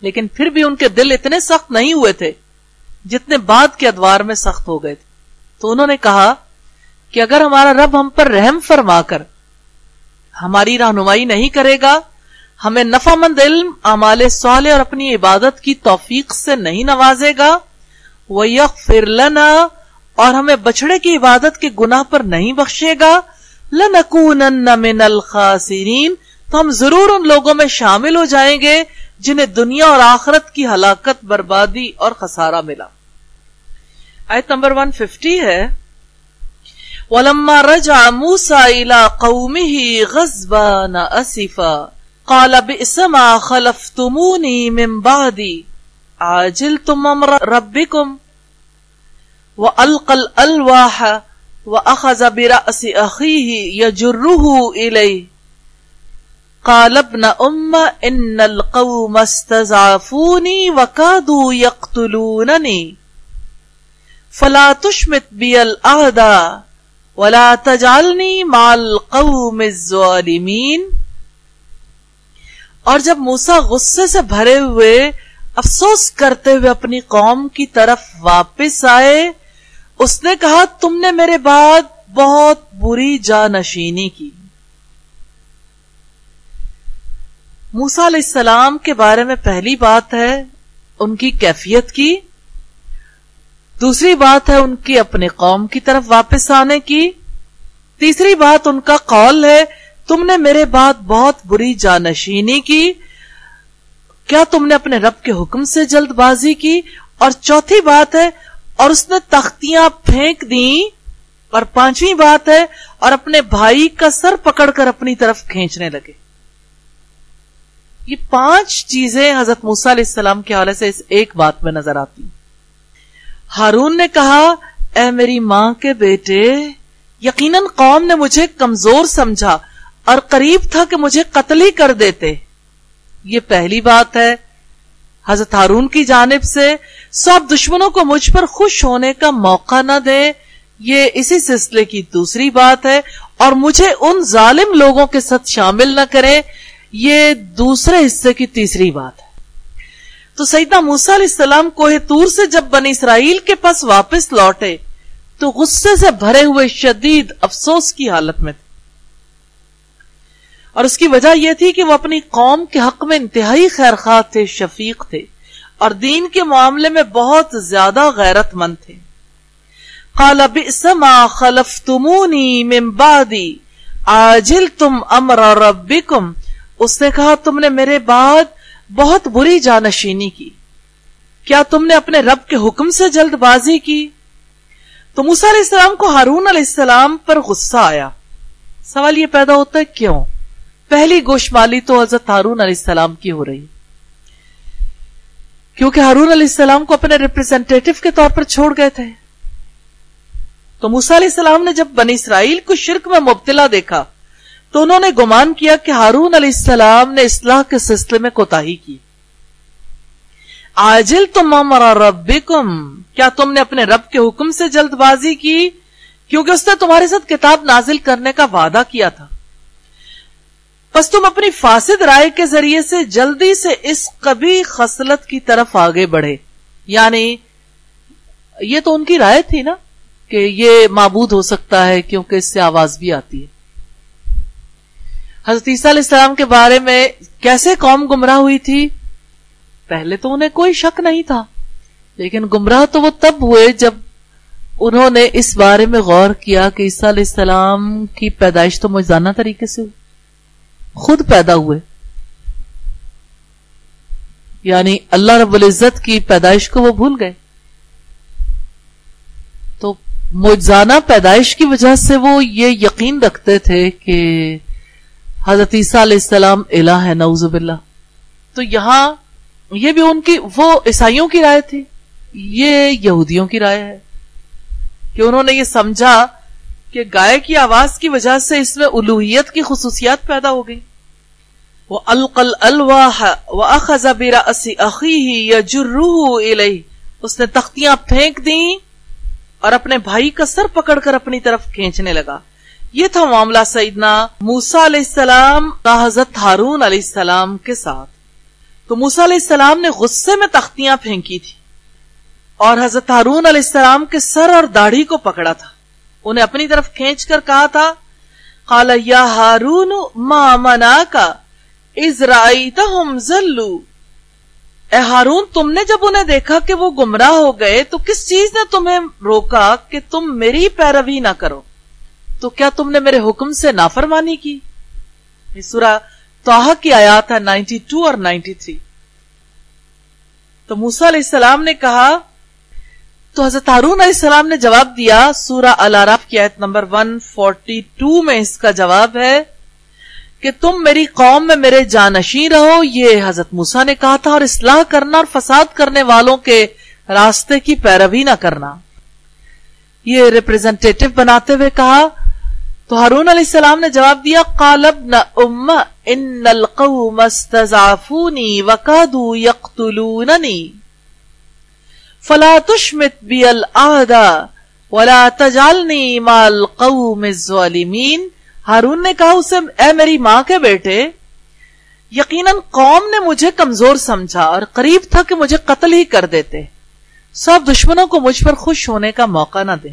لیکن پھر بھی ان کے دل اتنے سخت نہیں ہوئے تھے جتنے بعد کے ادوار میں سخت ہو گئے تھے۔ تو انہوں نے کہا کہ اگر ہمارا رب ہم پر رحم فرما کر ہماری رہنمائی نہیں کرے گا ہمیں نفع مند علم امال صالح اور اپنی عبادت کی توفیق سے نہیں نوازے گا۔ وہ یک فرلنا اور ہمیں بچڑے کی عبادت کے گناہ پر نہیں بخشے گا۔ لنکونن من الخاسرین تو ہم ضرور ان لوگوں میں شامل ہو جائیں گے جنہیں دنیا اور آخرت کی ہلاکت، بربادی اور خسارہ ملا۔ آیت نمبر 150 ہے۔ وَلَمَّا رَجَعَ مُوسَى إِلَىٰ قَوْمِهِ غَزْبَانَ أَسِفًا۔ قَالَ بِئْسَ مَا خَلَفْتُمُونِي مِن بَعْدِي. عَاجِلْتُمْ أَمْرَ رَبِّكُمْ. وَأَلْقَ الْأَلْوَاحَ وَأَخَذَ بِرَأْسِ أَخِيهِ يَجُرُّهُ إِلَيْهِ. قال ابن أم إن القوم استضعفوني وكادوا يقتلونني. فلا تشمت بي الأعداء ولا تجعلني مع القوم الظالمين. اور جب موسا غصے سے بھرے ہوئے افسوس کرتے ہوئے اپنی قوم کی طرف واپس آئے، اس نے کہا، تم نے میرے بعد بہت بری جانشینی کی۔ موسا علیہ السلام کے بارے میں پہلی بات ہے ان کی کیفیت کی، دوسری بات ہے ان کی اپنے قوم کی طرف واپس آنے کی، تیسری بات ان کا قول ہے تم نے میرے بعد بہت بری جانشینی کی۔ کیا تم نے اپنے رب کے حکم سے جلد بازی کی؟ اور چوتھی بات ہے، اور اس نے تختیاں پھینک دیں۔ اور پانچویں بات ہے، اور اپنے بھائی کا سر پکڑ کر اپنی طرف کھینچنے لگے۔ یہ پانچ چیزیں حضرت موسا علیہ السلام کے حوالے سے اس ایک بات میں نظر آتی۔ ہارون نے کہا، اے میری ماں کے بیٹے، یقیناً قوم نے مجھے کمزور سمجھا۔ اور قریب تھا کہ مجھے قتل ہی کر دیتے۔ یہ پہلی بات ہے۔ حضرت ہارون کی جانب سے سب دشمنوں کو مجھ پر خوش ہونے کا موقع نہ دے یہ اسی سلسلے کی دوسری بات ہے۔ اور مجھے ان ظالم لوگوں کے ساتھ شامل نہ کرے یہ دوسرے حصے کی تیسری بات ہے۔ تو سیدہ موسا علیہ السلام کوہ تور سے جب بنی اسرائیل کے پاس واپس لوٹے، تو غصے سے بھرے ہوئے شدید افسوس کی حالت میں تھے۔ اور اس کی وجہ یہ تھی کہ وہ اپنی قوم کے حق میں انتہائی خیر خواہ تھے، شفیق تھے اور دین کے معاملے میں بہت زیادہ غیرت مند تھے۔ قال بئس ما خلفتمونی من بعدی عاجلتم امر ربکم۔ اس نے کہا، تم نے میرے بعد بہت بری جانشینی کی۔ کیا تم نے اپنے رب کے حکم سے جلد بازی کی؟ تو موسا علیہ السلام کو ہارون علیہ السلام پر غصہ آیا۔ سوال یہ پیدا ہوتا ہے، کیوں؟ پہلی گوشمالی تو حضرت ہارون علیہ السلام کی ہو رہی۔ کیونکہ ہارون علیہ السلام کو اپنے ریپرزینٹیٹو کے طور پر چھوڑ گئے تھے۔ تو موسا علیہ السلام نے جب بنی اسرائیل کو شرک میں مبتلا دیکھا، تو انہوں نے گمان کیا کہ ہارون علیہ السلام نے اصلاح کے سلسلے میں کوتا کی۔ آجل تم امرا رب کیا تم نے اپنے رب کے حکم سے جلد بازی کی؟ کیونکہ اس نے تمہارے ساتھ کتاب نازل کرنے کا وعدہ کیا تھا۔ بس تم اپنی فاسد رائے کے ذریعے سے جلدی سے اس کبھی خصلت کی طرف آگے بڑھے۔ یعنی یہ تو ان کی رائے تھی نا کہ یہ معبود ہو سکتا ہے کیونکہ اس سے آواز بھی آتی ہے۔ حضرت عیسیٰ علیہ السلام کے بارے میں کیسے قوم گمراہ ہوئی تھی؟ پہلے تو انہیں کوئی شک نہیں تھا، لیکن گمراہ تو وہ تب ہوئے جب انہوں نے اس بارے میں غور کیا کہ عیسیٰ علیہ السلام کی پیدائش تو مجھانہ طریقے سے ہوئی۔ خود پیدا ہوئے۔ یعنی اللہ رب العزت کی پیدائش کو وہ بھول گئے۔ تو مجھانہ پیدائش کی وجہ سے وہ یہ یقین رکھتے تھے کہ حضرت عیسیٰ علیہ السلام الہ ہے نعوذ باللہ۔ تو یہاں یہ بھی ان کی، وہ عیسائیوں کی رائے تھی۔ یہ یہودیوں کی رائے ہے۔ کہ انہوں نے یہ سمجھا کہ گائے کی آواز کی وجہ سے اس میں الوحیت کی خصوصیات پیدا ہو گئی۔ وہ القل الواح و اخذبیرا اسی عقی یا جروح اس نے تختیاں پھینک دیں اور اپنے بھائی کا سر پکڑ کر اپنی طرف کھینچنے لگا۔ یہ تھا معاملہ سیدنا موسا علیہ السلام کا حضرت ہارون علیہ السلام کے ساتھ۔ تو موسا علیہ السلام نے غصے میں تختیاں پھینکی تھی اور حضرت ہارون علیہ السلام کے سر اور داڑھی کو پکڑا تھا۔ انہیں اپنی طرف کھینچ کر کہا تھا، قال، یا ہارون، ما منا کا ازرائی اے ہارون، تم نے جب انہیں دیکھا کہ وہ گمراہ ہو گئے، تو کس چیز نے تمہیں روکا کہ تم میری پیروی نہ کرو؟ تو کیا تم نے میرے حکم سے نافرمانی کی؟ سورہ توحہ کی آیات ہے نائنٹی ٹو اور نائنٹی تھری۔ تو موسا علیہ السلام نے کہا تو حضرت ہارون علیہ السلام نے جواب دیا سورہ العراف کی آیت نمبر 142 میں اس کا جواب ہے کہ تم میری قوم میں میرے جانشی رہو، یہ حضرت موسا نے کہا تھا، اور اصلاح کرنا اور فساد کرنے والوں کے راستے کی پیروی نہ کرنا۔ یہ ریپرزینٹیٹو بناتے ہوئے کہا، تو ہارون علیہ السلام نے جواب دیا قالب نہ ام، ان القوم استضعفونی وقادو یقتلوننی۔ فلا تشمت بی العہدہ ولا تجالنی ما القوم الظالمین۔ ہارون نے کہا اسے، اے میری ماں کے بیٹے، یقیناً قوم نے مجھے کمزور سمجھا اور قریب تھا کہ مجھے قتل ہی کر دیتے۔ سب دشمنوں کو مجھ پر خوش ہونے کا موقع نہ دے۔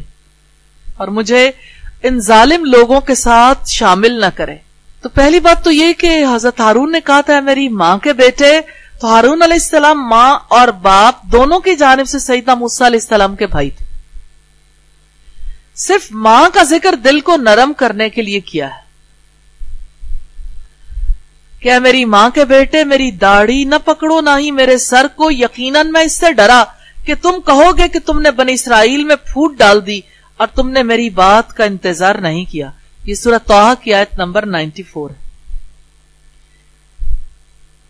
اور مجھے ان ظالم لوگوں کے ساتھ شامل نہ کرے۔ تو پہلی بات تو یہ کہ حضرت ہارون نے کہا تھا میری ماں کے بیٹے تو ہارون علیہ السلام ماں اور باپ دونوں کی جانب سے سیدہ موسیٰ علیہ السلام کے بھائی تھے۔ صرف ماں کا ذکر دل کو نرم کرنے کے لیے کیا ہے۔ کیا میری ماں کے بیٹے میری داڑھی نہ پکڑو نہ ہی میرے سر کو، یقیناً میں اس سے ڈرا کہ تم کہو گے کہ تم نے بنی اسرائیل میں پھوٹ ڈال دی اور تم نے میری بات کا انتظار نہیں کیا۔ یہ سورت توحا کی آیت نمبر نائنٹی فور ہے۔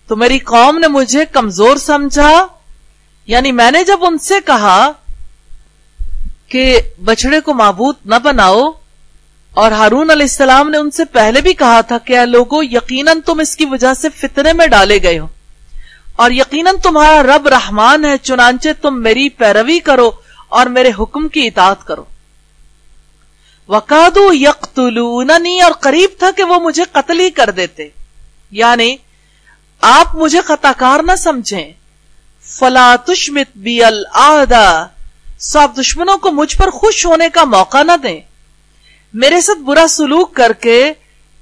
تو میری قوم نے مجھے کمزور سمجھا؟ یعنی میں نے جب ان سے کہا کہ بچڑے کو معبود نہ بناؤ، اور ہارون علیہ السلام نے ان سے پہلے بھی کہا تھا کہ لوگوں یقیناً تم اس کی وجہ سے فتنے میں ڈالے گئے ہو، اور یقیناً تمہارا رب رحمان ہے، چنانچہ تم میری پیروی کرو اور میرے حکم کی اطاعت کرو۔ وکادو یقتلوننی، اور قریب تھا کہ وہ مجھے قتل ہی کر دیتے۔ یعنی آپ مجھے خطا کار نہ سمجھیں۔ فلا تشمت بی العادہ سو آپ دشمنوں کو مجھ پر خوش ہونے کا موقع نہ دیں۔ میرے ساتھ برا سلوک کر کے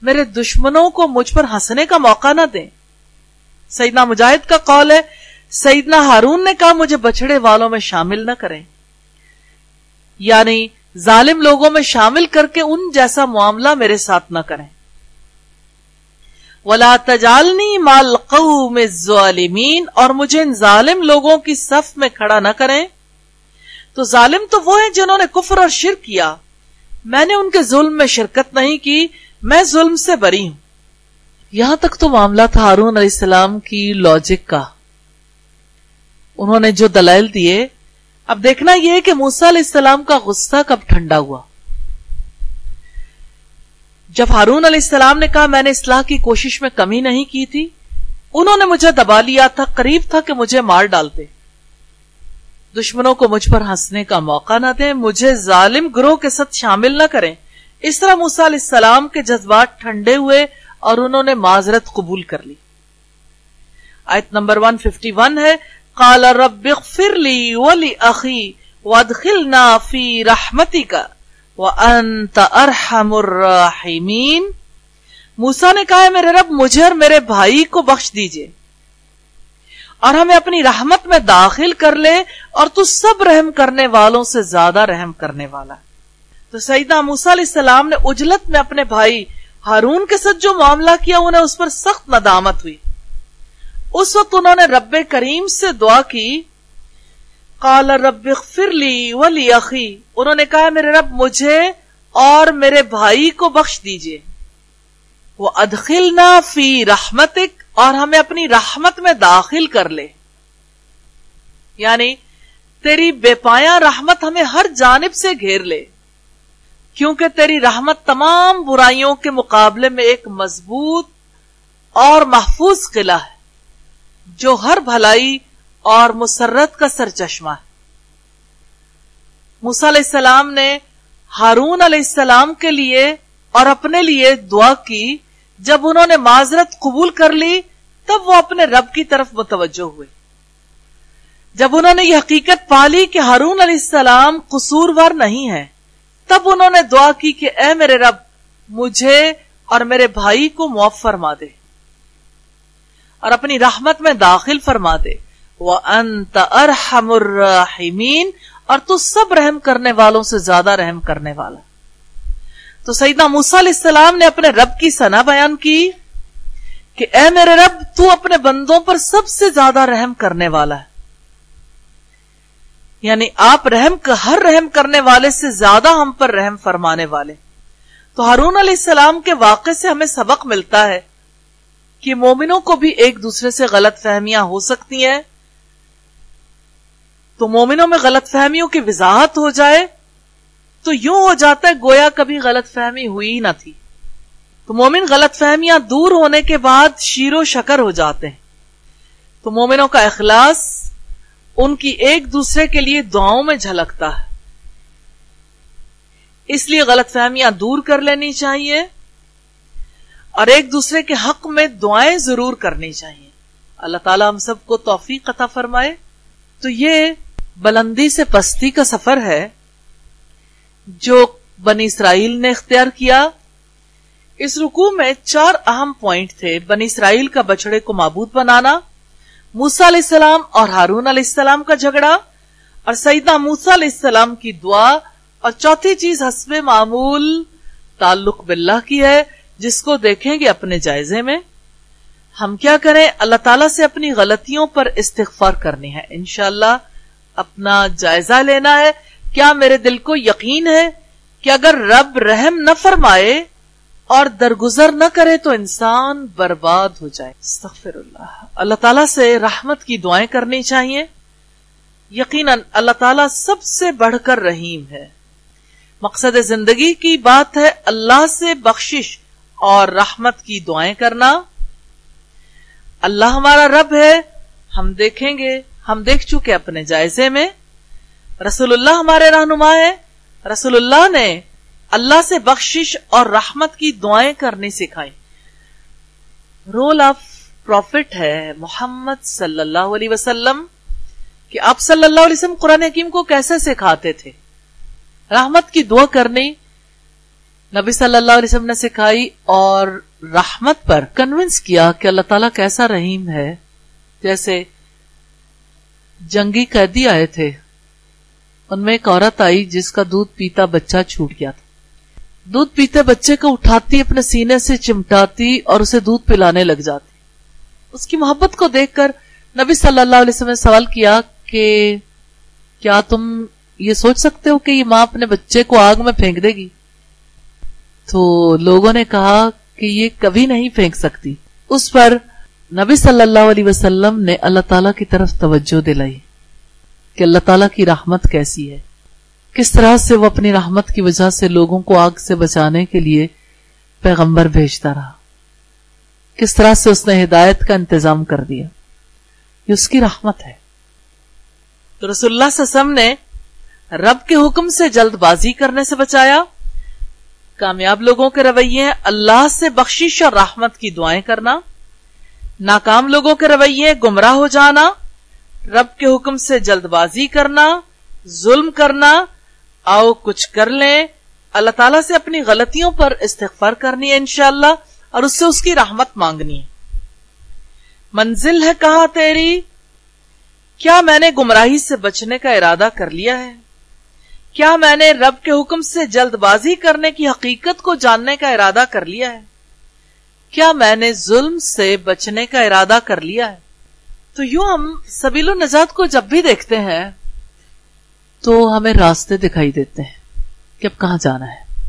میرے دشمنوں کو مجھ پر ہنسنے کا موقع نہ دیں۔ سیدنا مجاہد کا قول ہے، سیدنا ہارون نے کہا، مجھے بچڑے والوں میں شامل نہ کریں۔ یعنی ظالم لوگوں میں شامل کر کے ان جیسا معاملہ میرے ساتھ نہ کریں۔ ولا تجالنی مال قوم الظالمین اور مجھے ان ظالم لوگوں کی صف میں کھڑا نہ کریں۔ تو ظالم تو وہ ہیں جنہوں نے کفر اور شرک کیا۔ میں نے ان کے ظلم میں شرکت نہیں کی، میں ظلم سے بری ہوں۔ یہاں تک تو معاملہ تھا ہارون علیہ السلام کی لاجک کا۔ انہوں نے جو دلائل دیے، اب دیکھنا یہ کہ موسا علیہ السلام کا غصہ کب ٹھنڈا ہوا۔ جب ہارون علیہ السلام نے کہا میں نے اصلاح کی کوشش میں کمی نہیں کی تھی، انہوں نے مجھے دبا لیا تھا، قریب تھا کہ مجھے مار ڈالتے دشمنوں کو مجھ پر ہنسنے کا موقع نہ دیں، مجھے ظالم گروہ کے ساتھ شامل نہ کریں۔ اس طرح موسا علیہ السلام کے جذبات ٹھنڈے ہوئے اور انہوں نے معذرت قبول کر لی۔ آیت نمبر 151 ہے، قال رب اغفر لی ولی اخی وادخلنا فی رحمتی کا وانت ارحم الراحمین موسا نے کہا ہے میرے رب، مجھے اور میرے بھائی کو بخش دیجیے۔ اور ہمیں اپنی رحمت میں داخل کر لے اور تو سب رحم کرنے والوں سے زیادہ رحم کرنے والا۔ تو سیدہ موسیٰ علیہ السلام نے اجلت میں اپنے بھائی ہارون کے ساتھ جو معاملہ کیا، انہیں اس پر سخت ندامت ہوئی۔ اس وقت انہوں نے رب کریم سے دعا کی قال رب اغفر لی ولی اخی۔ انہوں نے کہا، میرے رب، مجھے اور میرے بھائی کو بخش دیجیے۔ وہ ادخلنا فی رحمتک، اور ہمیں اپنی رحمت میں داخل کر لے۔ یعنی تیری بے پایا رحمت ہمیں ہر جانب سے گھیر لے۔ کیونکہ تیری رحمت تمام برائیوں کے مقابلے میں ایک مضبوط اور محفوظ قلعہ ہے، جو ہر بھلائی اور مسرت کا سر چشمہ ہے علیہ السلام نے ہارون علیہ السلام کے لیے اور اپنے لیے دعا کی۔ جب انہوں نے معذرت قبول کر لی، تب وہ اپنے رب کی طرف متوجہ ہوئے۔ جب انہوں نے یہ حقیقت پالی کہ ہارون علیہ السلام قصوروار نہیں ہے تب انہوں نے دعا کی کہ اے میرے رب، مجھے اور میرے بھائی کو معاف فرما دے اور اپنی رحمت میں داخل فرما دے۔ وہ انت ارحم اور تو سب رحم کرنے والوں سے زیادہ رحم کرنے والا۔ تو سیدنا موسا علیہ السلام نے اپنے رب کی سنا بیان کی کہ اے میرے رب، تو اپنے بندوں پر سب سے زیادہ رحم کرنے والا ہے۔ یعنی آپ رحم کا ہر رحم کرنے والے سے زیادہ ہم پر رحم فرمانے والے۔ تو ہارون علیہ السلام کے واقع سے ہمیں سبق ملتا ہے کہ مومنوں کو بھی ایک دوسرے سے غلط فہمیاں ہو سکتی ہیں تو مومنوں میں غلط فہمیوں کی وضاحت ہو جائے تو یوں ہو جاتا ہے گویا کبھی غلط فہمی ہوئی نہ تھی۔ تو مومن غلط فہمیاں دور ہونے کے بعد شیر و شکر ہو جاتے ہیں۔ تو مومنوں کا اخلاص ان کی ایک دوسرے کے لیے دعاؤں میں جھلکتا ہے۔ اس لیے غلط فہمیاں دور کر لینی چاہیے اور ایک دوسرے کے حق میں دعائیں ضرور کرنی چاہیے۔ اللہ تعالیٰ ہم سب کو توفیق عطا فرمائے۔ تو یہ بلندی سے پستی کا سفر ہے جو بنی اسرائیل نے اختیار کیا۔ اس رکوع میں چار اہم پوائنٹ تھے، بنی اسرائیل کا بچڑے کو معبود بنانا موسا علیہ السلام اور ہارون علیہ السلام کا جھگڑا، اور سیدہ موسا علیہ السلام کی دعا، اور چوتھی چیز حسب معمول تعلق باللہ کی ہے، جس کو دیکھیں گے اپنے جائزے میں۔ ہم کیا کریں؟ اللہ تعالیٰ سے اپنی غلطیوں پر استغفار کرنی ہے، انشاءاللہ۔ اپنا جائزہ لینا ہے؟ کیا میرے دل کو یقین ہے کہ اگر رب رحم نہ فرمائے اور درگزر نہ کرے تو انسان برباد ہو جائے؟ استغفر اللہ۔ اللہ تعالیٰ سے رحمت کی دعائیں کرنی چاہیے۔ یقیناً اللہ تعالیٰ سب سے بڑھ کر رحیم ہے۔ مقصد زندگی کی بات ہے اللہ سے بخشش اور رحمت کی دعائیں کرنا۔ اللہ ہمارا رب ہے، ہم دیکھیں گے۔ ہم دیکھ چکے اپنے جائزے میں۔ رسول اللہ ہمارے رہنما ہے رسول اللہ نے اللہ سے بخشش اور رحمت کی دعائیں کرنی سکھائی۔ رول آف پروفٹ ہے محمد صلی اللہ علیہ وسلم کہ آپ صلی اللہ علیہ وسلم قرآن حکیم کو کیسے سکھاتے تھے۔ رحمت کی دعا کرنی نبی صلی اللہ علیہ وسلم نے سکھائی اور رحمت پر کنونس کیا کہ اللہ تعالیٰ کیسا رحیم ہے۔ جیسے جنگی قیدی آئے تھے۔ ان میں ایک عورت آئی جس کا دودھ پیتا بچہ چھوٹ گیا تھا۔ دودھ پیتے بچے کو اٹھاتی، اپنے سینے سے چمٹاتی اور اسے دودھ پلانے لگ جاتی۔ اس کی محبت کو دیکھ کر نبی صلی اللہ علیہ وسلم نے سوال کیا کہ کیا تم یہ سوچ سکتے ہو کہ یہ ماں اپنے بچے کو آگ میں پھینک دے گی؟ تو لوگوں نے کہا کہ یہ کبھی نہیں پھینک سکتی۔ اس پر نبی صلی اللہ علیہ وسلم نے اللہ تعالی کی طرف توجہ دلائی کہ اللہ تعالیٰ کی رحمت کیسی ہے۔ کس طرح سے وہ اپنی رحمت کی وجہ سے لوگوں کو آگ سے بچانے کے لیے پیغمبر بھیجتا رہا۔ کس طرح سے اس نے ہدایت کا انتظام کر دیا۔ یہ اس کی رحمت ہے۔ تو رسول اللہ صلی اللہ علیہ وسلم نے رب کے حکم سے جلد بازی کرنے سے بچایا۔ کامیاب لوگوں کے رویے، اللہ سے بخشش اور رحمت کی دعائیں کرنا۔ ناکام لوگوں کے رویے، گمراہ ہو جانا، رب کے حکم سے جلد بازی کرنا، ظلم کرنا، آؤ کچھ کر لیں۔ اللہ تعالیٰ سے اپنی غلطیوں پر استغفار کرنی ہے انشاءاللہ، اور اس سے اس کی رحمت مانگنی ہے۔ منزل ہے کہا تیری؟ کیا میں نے گمراہی سے بچنے کا ارادہ کر لیا ہے؟ کیا میں نے رب کے حکم سے جلد بازی کرنے کی حقیقت کو جاننے کا ارادہ کر لیا ہے؟ کیا میں نے ظلم سے بچنے کا ارادہ کر لیا ہے؟ تو یوں ہم سبیل و نجات کو جب بھی دیکھتے ہیں، تو ہمیں راستے دکھائی دیتے ہیں کہ اب کہاں جانا ہے۔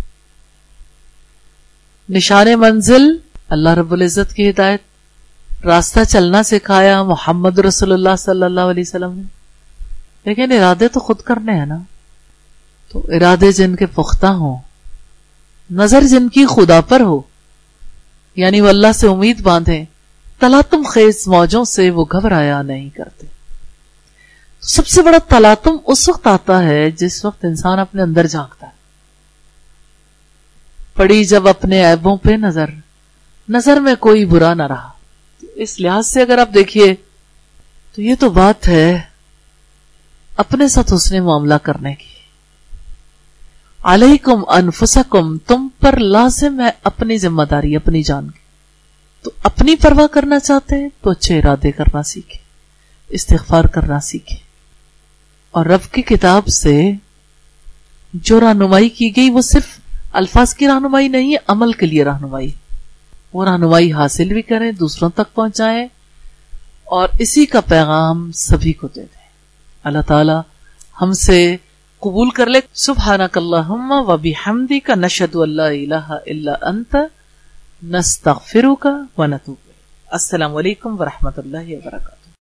نشان منزل، اللہ رب العزت کی ہدایت، راستہ چلنا سکھایا محمد رسول اللہ صلی اللہ علیہ وسلم نے۔ لیکن ارادے تو خود کرنے ہیں نا۔ تو ارادے جن کے پختہ ہوں، نظر جن کی خدا پر ہو یعنی وہ اللہ سے امید باندھیں، تلاتم خیز موجوں سے وہ گھبرایا نہیں کرتے۔ سب سے بڑا تلاتم اس وقت آتا ہے جس وقت انسان اپنے اندر جھانکتا ہے۔ پڑی جب اپنے عیبوں پہ نظر نظر میں کوئی برا نہ رہا۔ اس لحاظ سے اگر آپ دیکھیے، تو یہ تو بات ہے اپنے ساتھ اس نے معاملہ کرنے کی۔ علیکم انفسکم، تم پر لازم ہے اپنی ذمہ داری، اپنی جان کی۔ تو اپنی پرواہ کرنا چاہتے ہیں تو اچھے ارادے کرنا سیکھے استغفار کرنا سیکھے اور رب کی کتاب سے جو رہنمائی کی گئی وہ صرف الفاظ کی رہنمائی نہیں ہے، عمل کے لیے رہنمائی۔ وہ رہنمائی حاصل بھی کریں، دوسروں تک پہنچائیں اور اسی کا پیغام سبھی کو دے دیں۔ اللہ تعالی ہم سے قبول کر لے۔ سبحانک اللہم و بحمدی کا نشد اللہ الہ الا انت، نستغفرک و نتوب السلام علیکم ورحمۃ اللہ وبرکاتہ۔